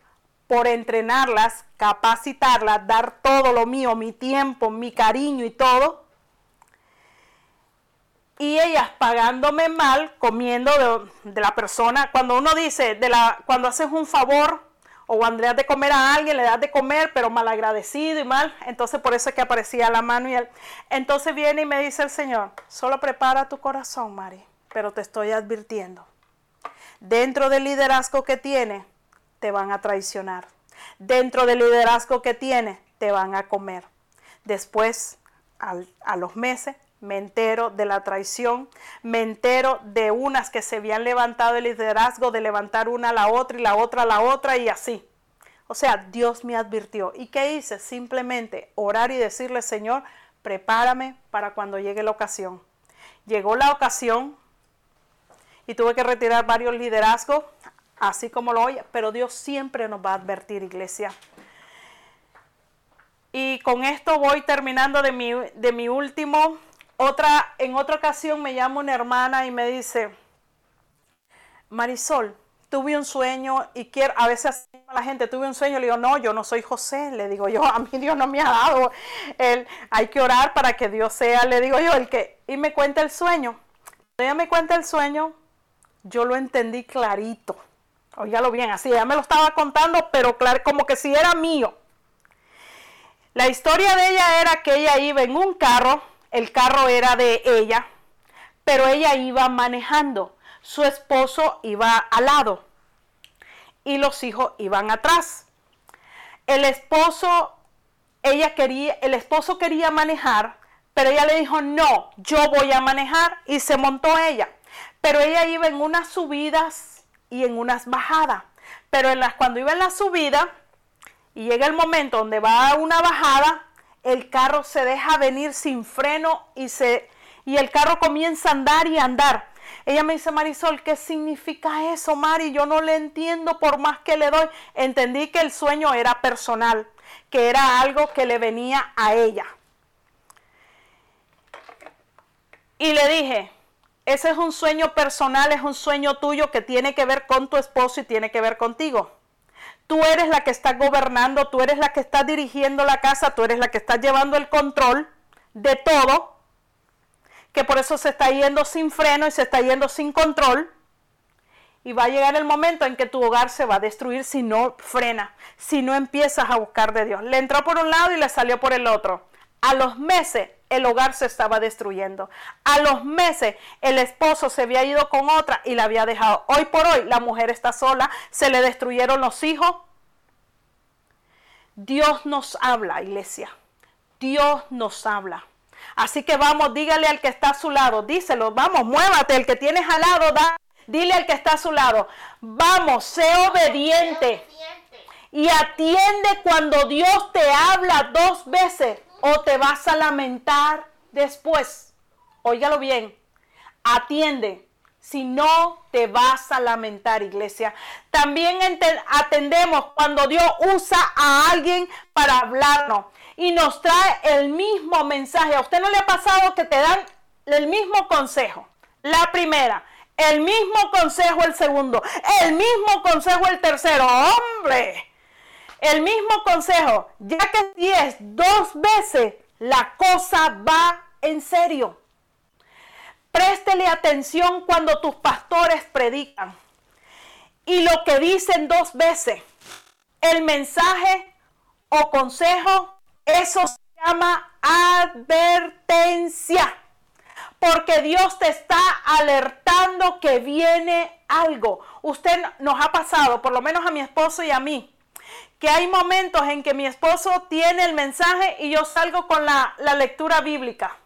por entrenarlas, capacitarlas, dar todo lo mío, mi tiempo, mi cariño y todo y ellas pagándome mal, comiendo de, la persona. Cuando uno dice, de la, cuando haces un favor o cuando le das de comer a alguien, le das de comer, pero mal agradecido y mal, entonces por eso es que aparecía la mano y él. Entonces viene y me dice el Señor, solo prepara tu corazón, Mari, pero te estoy advirtiendo. Dentro del liderazgo que tiene, te van a traicionar. Dentro del liderazgo que tiene, te van a comer. Después, a los meses, me entero de la traición, me entero de unas que se habían levantado el liderazgo, de levantar una a la otra y la otra a la otra y así. O sea, Dios me advirtió. ¿Y qué hice? Simplemente orar y decirle, Señor, prepárame para cuando llegue la ocasión. Llegó la ocasión y tuve que retirar varios liderazgos, así como lo oye, pero Dios siempre nos va a advertir, iglesia. Y con esto voy terminando de mi, de mi último. Otra, en otra ocasión me llama una hermana y me dice, Marisol, tuve un sueño y quiero, a veces la gente tuve un sueño, le digo, no, yo no soy José, le digo yo, a mí Dios no me ha dado, el, hay que orar para que Dios sea, le digo yo, el que, y me cuenta el sueño. Cuando ella me cuenta el sueño, yo lo entendí clarito, oígalo bien, así, ella me lo estaba contando, pero claro, como que si era mío. La historia de ella era que ella iba en un carro, el carro era de ella, pero ella iba manejando su esposo iba al lado y los hijos iban atrás. El esposo, ella quería, el esposo quería manejar, pero ella le dijo, no, yo voy a manejar y se montó ella. Pero ella iba en unas subidas y en unas bajadas. Pero en las, cuando iba en la subida y llega el momento donde va a una bajada, el carro se deja venir sin freno y, se, y el carro comienza a andar y a andar. Ella me dice, Marisol, ¿qué significa eso, Mari? Yo no le entiendo por más que le doy. Entendí que el sueño era personal, que era algo que le venía a ella. Y le dije, ese es un sueño personal, es un sueño tuyo que tiene que ver con tu esposo y tiene que ver contigo. Tú eres la que está gobernando, tú eres la que está dirigiendo la casa, tú eres la que está llevando el control de todo que por eso se está yendo sin freno y se está yendo sin control. Y va a llegar el momento en que tu hogar se va a destruir si no frena, si no empiezas a buscar de Dios. Le entró por un lado y le salió por el otro. A los meses el hogar se estaba destruyendo. A los meses el esposo se había ido con otra y la había dejado. Hoy por hoy la mujer está sola, se le destruyeron los hijos. Dios nos habla, iglesia. Dios nos habla. Así que vamos, dígale al que está a su lado, díselo, vamos, muévate, el que tienes al lado, da, dile al que está a su lado, vamos, sé obediente. Y atiende cuando Dios te habla dos veces o te vas a lamentar después. Óigalo bien, atiende. Si no, te vas a lamentar, iglesia. También atendemos cuando Dios usa a alguien para hablarnos y nos trae el mismo mensaje. ¿A usted no le ha pasado que te dan el mismo consejo? La primera, el mismo consejo el segundo, el mismo consejo el tercero. ¡Hombre! El mismo consejo, ya que si es dos veces, la cosa va en serio. Préstele atención cuando tus pastores predican. Y lo que dicen dos veces, el mensaje o consejo eso se llama advertencia. Porque Dios te está alertando que viene algo. Usted nos ha pasado, por lo menos a mi esposo y a mí, que hay momentos en que mi esposo tiene el mensaje y yo salgo con la, la lectura bíblica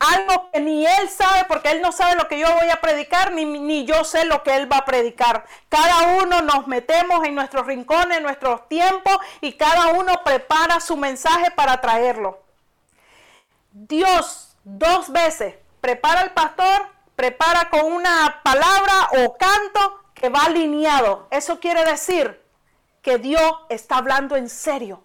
algo que ni él sabe, porque él no sabe lo que yo voy a predicar, ni, ni, yo sé lo que él va a predicar. Cada uno nos metemos en nuestros rincones, en nuestros tiempos, y cada uno prepara su mensaje para traerlo. Dios dos veces prepara al pastor, prepara con una palabra o canto que va alineado. Eso quiere decir que Dios está hablando en serio,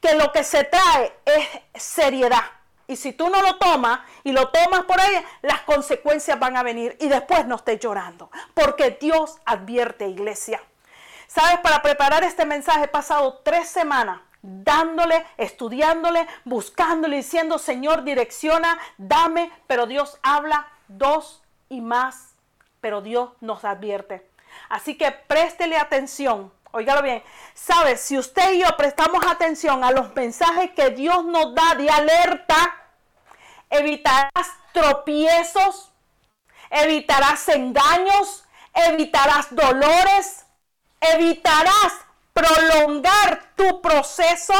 que lo que se trae es seriedad. Y si tú no lo tomas y lo tomas por ahí, las consecuencias van a venir y después no estés llorando. Porque Dios advierte, iglesia. Sabes, para preparar este mensaje he pasado tres semanas dándole, estudiándole, buscándole, diciendo, Señor, direcciona, dame, pero Dios habla dos y más, pero Dios nos advierte. Así que préstele atención Óigalo bien. ¿Sabes? Si usted y yo prestamos atención a los mensajes que Dios nos da de alerta, evitarás tropiezos, evitarás engaños, evitarás dolores, evitarás prolongar tu proceso,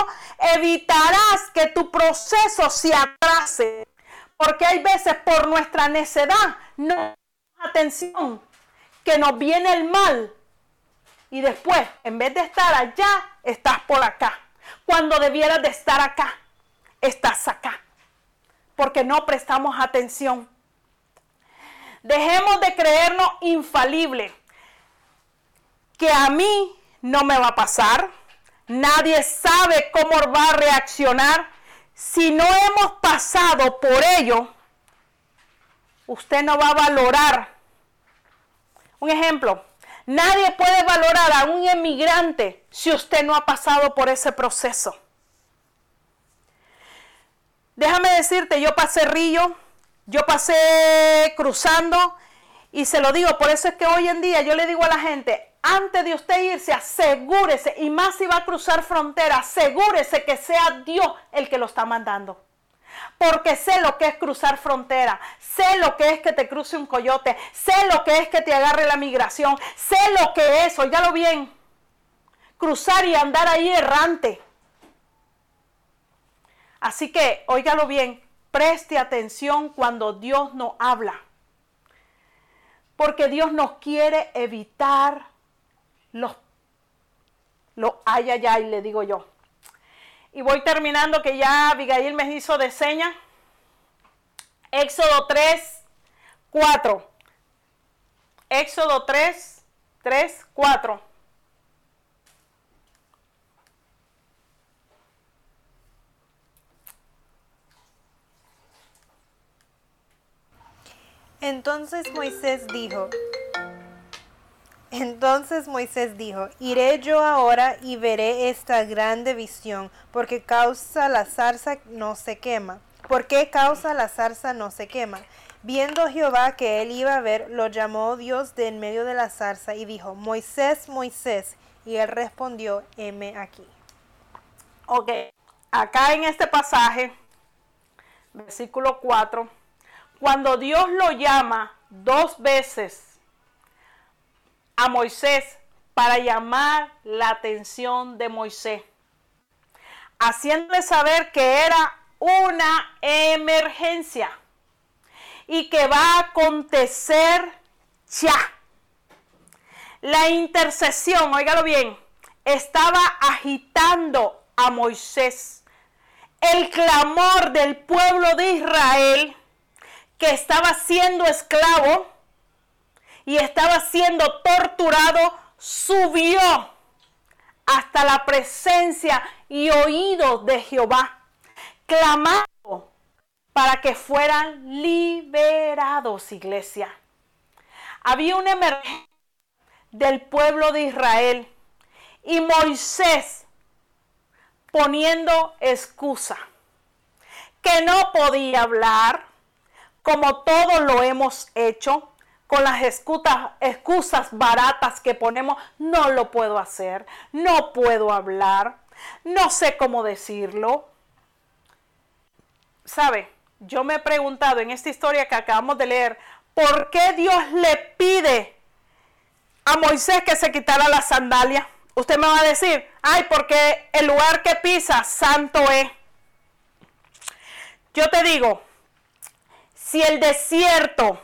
evitarás que tu proceso se atrase. Porque hay veces por nuestra necedad, no atención, que nos viene el mal y después, en vez de estar allá, estás por acá. Cuando debieras de estar acá, estás acá. ¿Por porque no prestamos atención. Dejemos de creernos infalible, que a mí no me va a pasar. Nadie sabe cómo va a reaccionar. Si no hemos pasado por ello, usted no va a valorar. Un ejemplo, nadie puede valorar a un emigrante si usted no ha pasado por ese proceso. Déjame decirte, yo pasé río, yo pasé cruzando y se lo digo, por eso es que hoy en día yo le digo a la gente, antes de usted irse, asegúrese, y más si va a cruzar frontera, asegúrese que sea Dios el que lo está mandando. Porque sé lo que es cruzar frontera, sé lo que es que te cruce un coyote, sé lo que es que te agarre la migración, sé lo que es, oígalo bien, cruzar y andar ahí errante. Así que, óigalo bien, preste atención cuando Dios nos habla. Porque Dios nos quiere evitar los, los ay, ay, ay, le digo yo. Y voy terminando que ya Abigail me hizo de seña. Éxodo 3, 4. Éxodo 3, 3, 4. Entonces Moisés dijo, entonces Moisés dijo, iré yo ahora y veré esta grande visión, porque causa la zarza no se quema. ¿Por qué causa la zarza no se quema? Viendo Jehová que él iba a ver, lo llamó Dios de en medio de la zarza y dijo, Moisés, Moisés. Y él respondió, heme aquí. Ok, acá en este pasaje, versículo 4 cuando Dios lo llama dos veces a Moisés para llamar la atención de Moisés, haciéndole saber que era una emergencia y que va a acontecer ya. La intercesión, óigalo bien, estaba agitando a Moisés. El clamor del pueblo de Israel que estaba siendo esclavo y estaba siendo torturado, subió hasta la presencia y oído de Jehová, clamando para que fueran liberados, iglesia. Había una emergencia del pueblo de Israel y Moisés poniendo excusa, que no podía hablar, como todos lo hemos hecho, con las excusas, excusas baratas que ponemos, no lo puedo hacer, no puedo hablar, no sé cómo decirlo. ¿Sabe? Yo me he preguntado en esta historia que acabamos de leer, ¿por qué Dios le pide a Moisés que se quitara la sandalia? Usted me va a decir, ay, porque el lugar que pisa, santo es. Yo te digo, si el desierto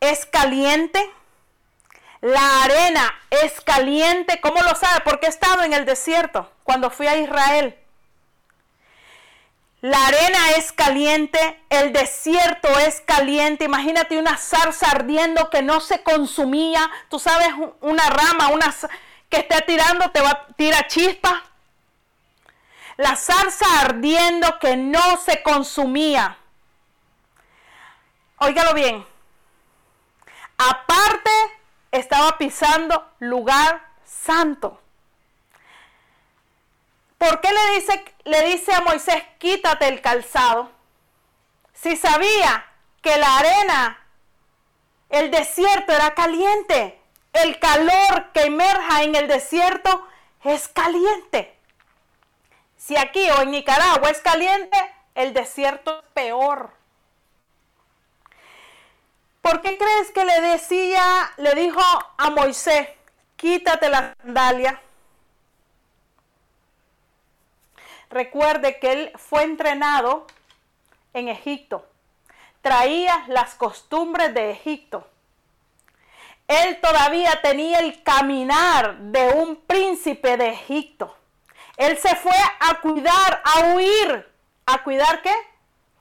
es caliente, la arena es caliente, ¿cómo lo sabe? Porque he estado en el desierto cuando fui a Israel. La arena es caliente, el desierto es caliente. Imagínate una zarza ardiendo que no se consumía. Tú sabes, una rama, una que esté tirando, te va a tirar chispa la zarza ardiendo que no se consumía. Óigalo bien. Aparte, estaba pisando lugar santo. ¿Por qué le dice, le dice a Moisés, quítate el calzado? Si sabía que la arena, el desierto era caliente. El calor que emerja en el desierto es caliente. Si aquí o en Nicaragua es caliente, el desierto es peor. ¿Por qué crees que le decía, le dijo a Moisés, quítate la sandalia? Recuerde que él fue entrenado en Egipto. Traía las costumbres de Egipto. Él todavía tenía el caminar de un príncipe de Egipto. Él se fue a cuidar, a huir a cuidar qué?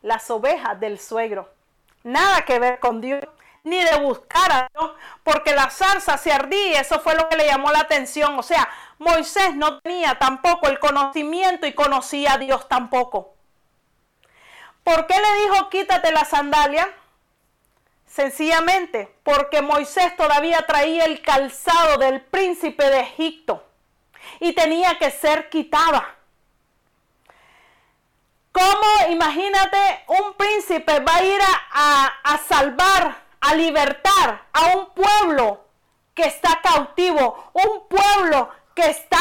Las ovejas del suegro. Nada que ver con Dios, ni de buscar a Dios, porque la zarza se ardía, eso fue lo que le llamó la atención. O sea, Moisés no tenía tampoco el conocimiento y conocía a Dios tampoco. ¿Por qué le dijo quítate la sandalia? Sencillamente porque Moisés todavía traía el calzado del príncipe de Egipto y tenía que ser quitada. ¿Cómo, imagínate, un príncipe va a ir a, salvar, a libertar a un pueblo que está cautivo, un pueblo que está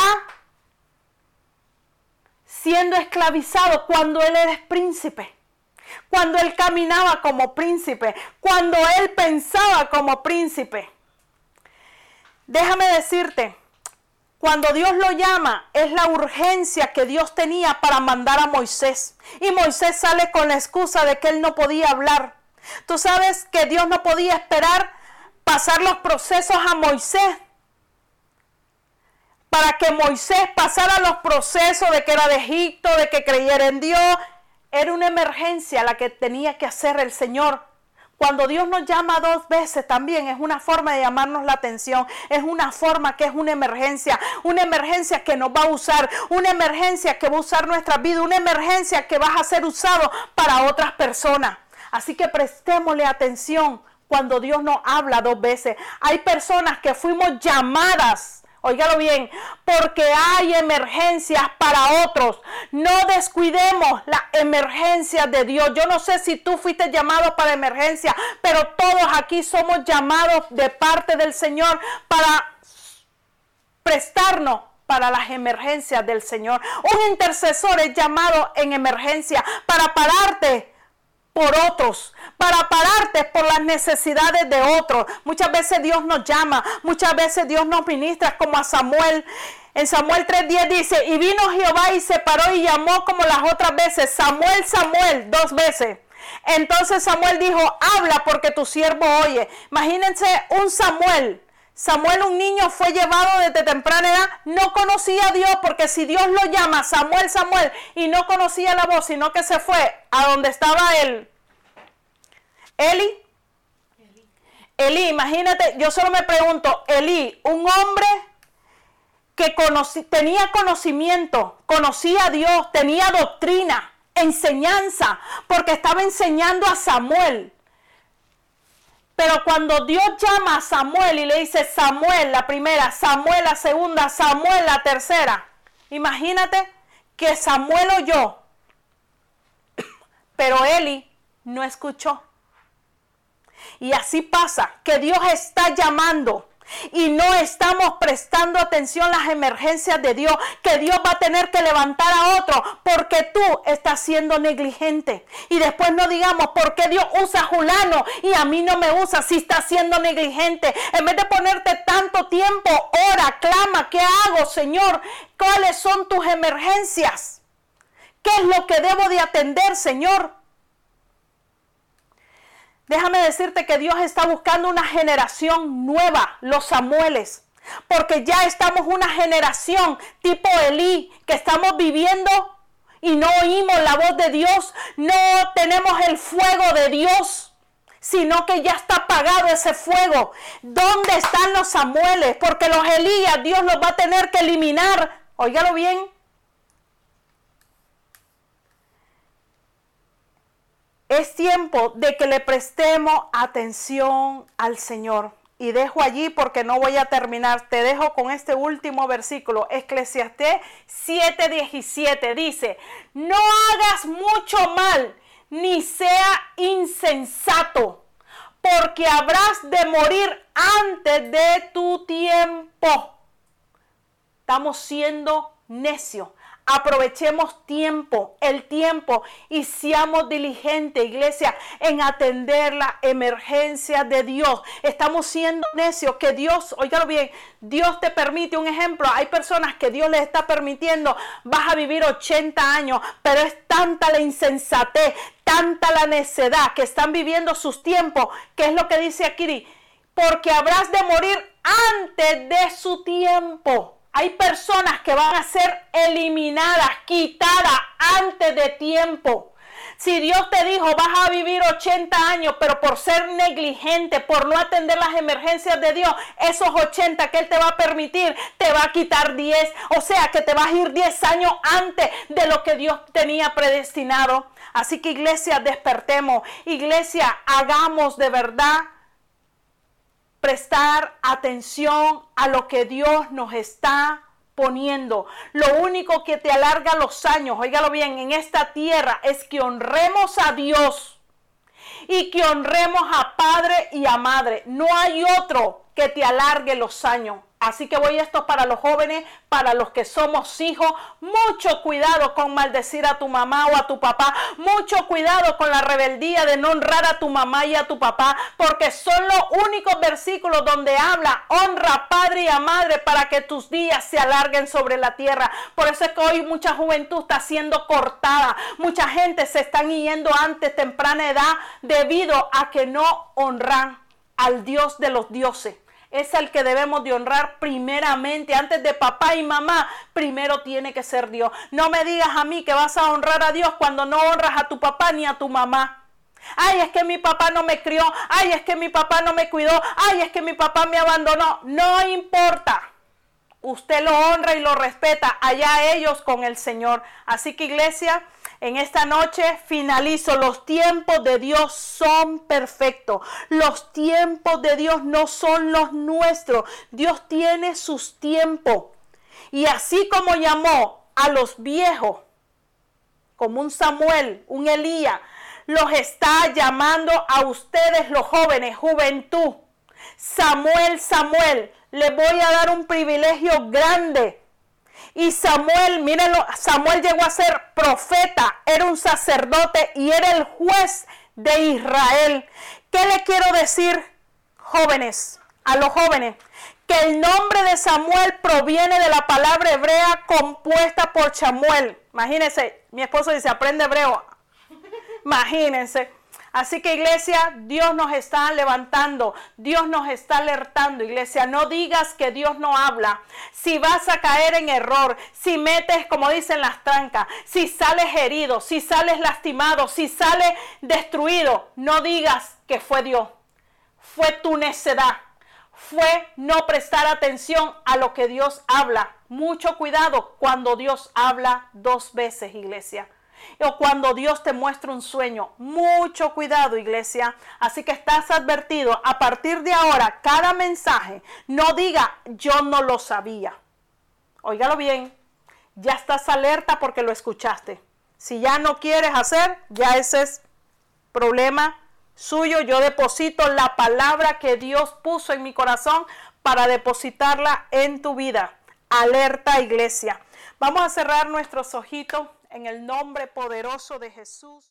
siendo esclavizado cuando él es príncipe? Cuando él caminaba como príncipe, cuando él pensaba como príncipe. Déjame decirte, cuando Dios lo llama, es la urgencia que Dios tenía para mandar a Moisés. Y Moisés sale con la excusa de que él no podía hablar. Tú sabes que Dios no podía esperar pasar los procesos a Moisés. Para que Moisés pasara los procesos de que era de Egipto, de que creyera en Dios. Era una emergencia la que tenía que hacer el Señor. Cuando Dios nos llama dos veces también es una forma de llamarnos la atención, es una forma que es una emergencia, una emergencia que nos va a usar, una emergencia que va a usar nuestra vida, una emergencia que va a ser usado para otras personas. Así que prestémosle atención cuando Dios nos habla dos veces. Hay personas que fuimos llamadas Óigalo bien, porque hay emergencias para otros. No descuidemos la emergencia de Dios. Yo no sé si tú fuiste llamado para emergencia, pero todos aquí somos llamados de parte del Señor para prestarnos para las emergencias del Señor. Un intercesor es llamado en emergencia para pararte por otros, para pararte por las necesidades de otros. Muchas veces Dios nos llama, muchas veces Dios nos ministra como a Samuel. En Samuel 3:10 dice, y vino Jehová y se paró y llamó como las otras veces, Samuel, Samuel, dos veces. Entonces Samuel dijo, habla porque tu siervo oye. Imagínense un Samuel. Samuel, un niño, fue llevado desde temprana edad, no conocía a Dios, porque si Dios lo llama Samuel, Samuel, y no conocía la voz, sino que se fue a donde estaba él, Eli. Eli, imagínate, yo solo me pregunto, Eli, un hombre que tenía conocimiento, conocía a Dios, tenía doctrina, enseñanza, porque estaba enseñando a Samuel. Pero cuando Dios llama a Samuel y le dice Samuel la primera, Samuel la segunda, Samuel la tercera, imagínate que Samuel oyó, *coughs* pero Eli no escuchó. Y así pasa, que Dios está llamando y no estamos prestando atención a las emergencias de Dios, que Dios va a tener que levantar a otro porque tú estás siendo negligente. Y después no digamos, ¿por qué Dios usa a Julano y a mí no me usa si está siendo negligente? En vez de ponerte tanto tiempo, ora, clama, ¿qué hago, Señor? ¿Cuáles son tus emergencias? ¿Qué es lo que debo de atender, Señor? Déjame decirte que Dios está buscando una generación nueva, los Samueles. Porque ya estamos una generación tipo Elí, que estamos viviendo y no oímos la voz de Dios, no tenemos el fuego de Dios, sino que ya está apagado ese fuego. ¿Dónde están los Samueles? Porque los Elías Dios los va a tener que eliminar. Óigalo bien. Es tiempo de que le prestemos atención al Señor. Y dejo allí porque no voy a terminar. Te dejo con este último versículo. Eclesiastés 7:17 dice, no hagas mucho mal, ni sea insensato, porque habrás de morir antes de tu tiempo. Estamos siendo necios. Aprovechemos tiempo, el tiempo y seamos diligentes, iglesia, en atender la emergencia de Dios. Estamos siendo necios que Dios, oígalo bien, Dios te permite un ejemplo. Hay personas que Dios les está permitiendo, vas a vivir 80 años, pero es tanta la insensatez, tanta la necedad que están viviendo sus tiempos, que es lo que dice aquí, porque habrás de morir antes de su tiempo Hay personas que van a ser eliminadas, quitadas antes de tiempo. Si Dios te dijo, vas a vivir 80 años, pero por ser negligente, por no atender las emergencias de Dios, esos 80 que Él te va a permitir, te va a quitar 10. O sea, que te vas a ir 10 años antes de lo que Dios tenía predestinado. Así que iglesia, despertemos. Iglesia, hagamos de verdad prestar atención a lo que Dios nos está poniendo. Lo único que te alarga los años, óigalo bien, en esta tierra es que honremos a Dios y que honremos a padre y a madre. No hay otro que te alargue los años. Así que voy esto para los jóvenes, para los que somos hijos. Mucho cuidado con maldecir a tu mamá o a tu papá. Mucho cuidado con la rebeldía de no honrar a tu mamá y a tu papá. Porque son los únicos versículos donde habla honra a padre y a madre para que tus días se alarguen sobre la tierra. Por eso es que hoy mucha juventud está siendo cortada. Mucha gente se están yendo antes temprana edad debido a que no honran al Dios de los dioses es el que debemos de honrar primeramente. Antes de papá y mamá, primero tiene que ser Dios. No me digas a mí que vas a honrar a Dios cuando no honras a tu papá ni a tu mamá. Ay, es que mi papá no me crió. Ay, es que mi papá no me cuidó. Ay, es que mi papá me abandonó. No importa. Usted lo honra y lo respeta. Allá ellos con el Señor. Así que iglesia, en esta noche finalizo, los tiempos de Dios son perfectos. Los tiempos de Dios no son los nuestros. Dios tiene sus tiempos. Y así como llamó a los viejos, como un Samuel, un Elías, los está llamando a ustedes los jóvenes, juventud. Samuel, Samuel, les voy a dar un privilegio grande y Samuel, mírenlo, Samuel llegó a ser profeta, era un sacerdote y era el juez de Israel. ¿Qué le quiero decir, jóvenes, a los jóvenes? Que el nombre de Samuel proviene de la palabra hebrea compuesta por Samuel. Imagínense, mi esposo dice, aprende hebreo. Imagínense. Así que iglesia, Dios nos está levantando, Dios nos está alertando, iglesia. No digas que Dios no habla. Si vas a caer en error, si metes, como dicen las trancas, si sales herido, si sales lastimado, si sales destruido, no digas que fue Dios. Fue tu necedad. Fue no prestar atención a lo que Dios habla. Mucho cuidado cuando Dios habla dos veces, iglesia o cuando Dios te muestra un sueño. Mucho cuidado, iglesia. Así que estás advertido. A partir de ahora, cada mensaje no diga yo no lo sabía. Óigalo bien. Ya estás alerta porque lo escuchaste. Si ya no quieres hacer, ya ese es problema suyo. Yo deposito la palabra que Dios puso en mi corazón para depositarla en tu vida. Alerta, iglesia. Vamos a cerrar nuestros ojitos en el nombre poderoso de Jesús.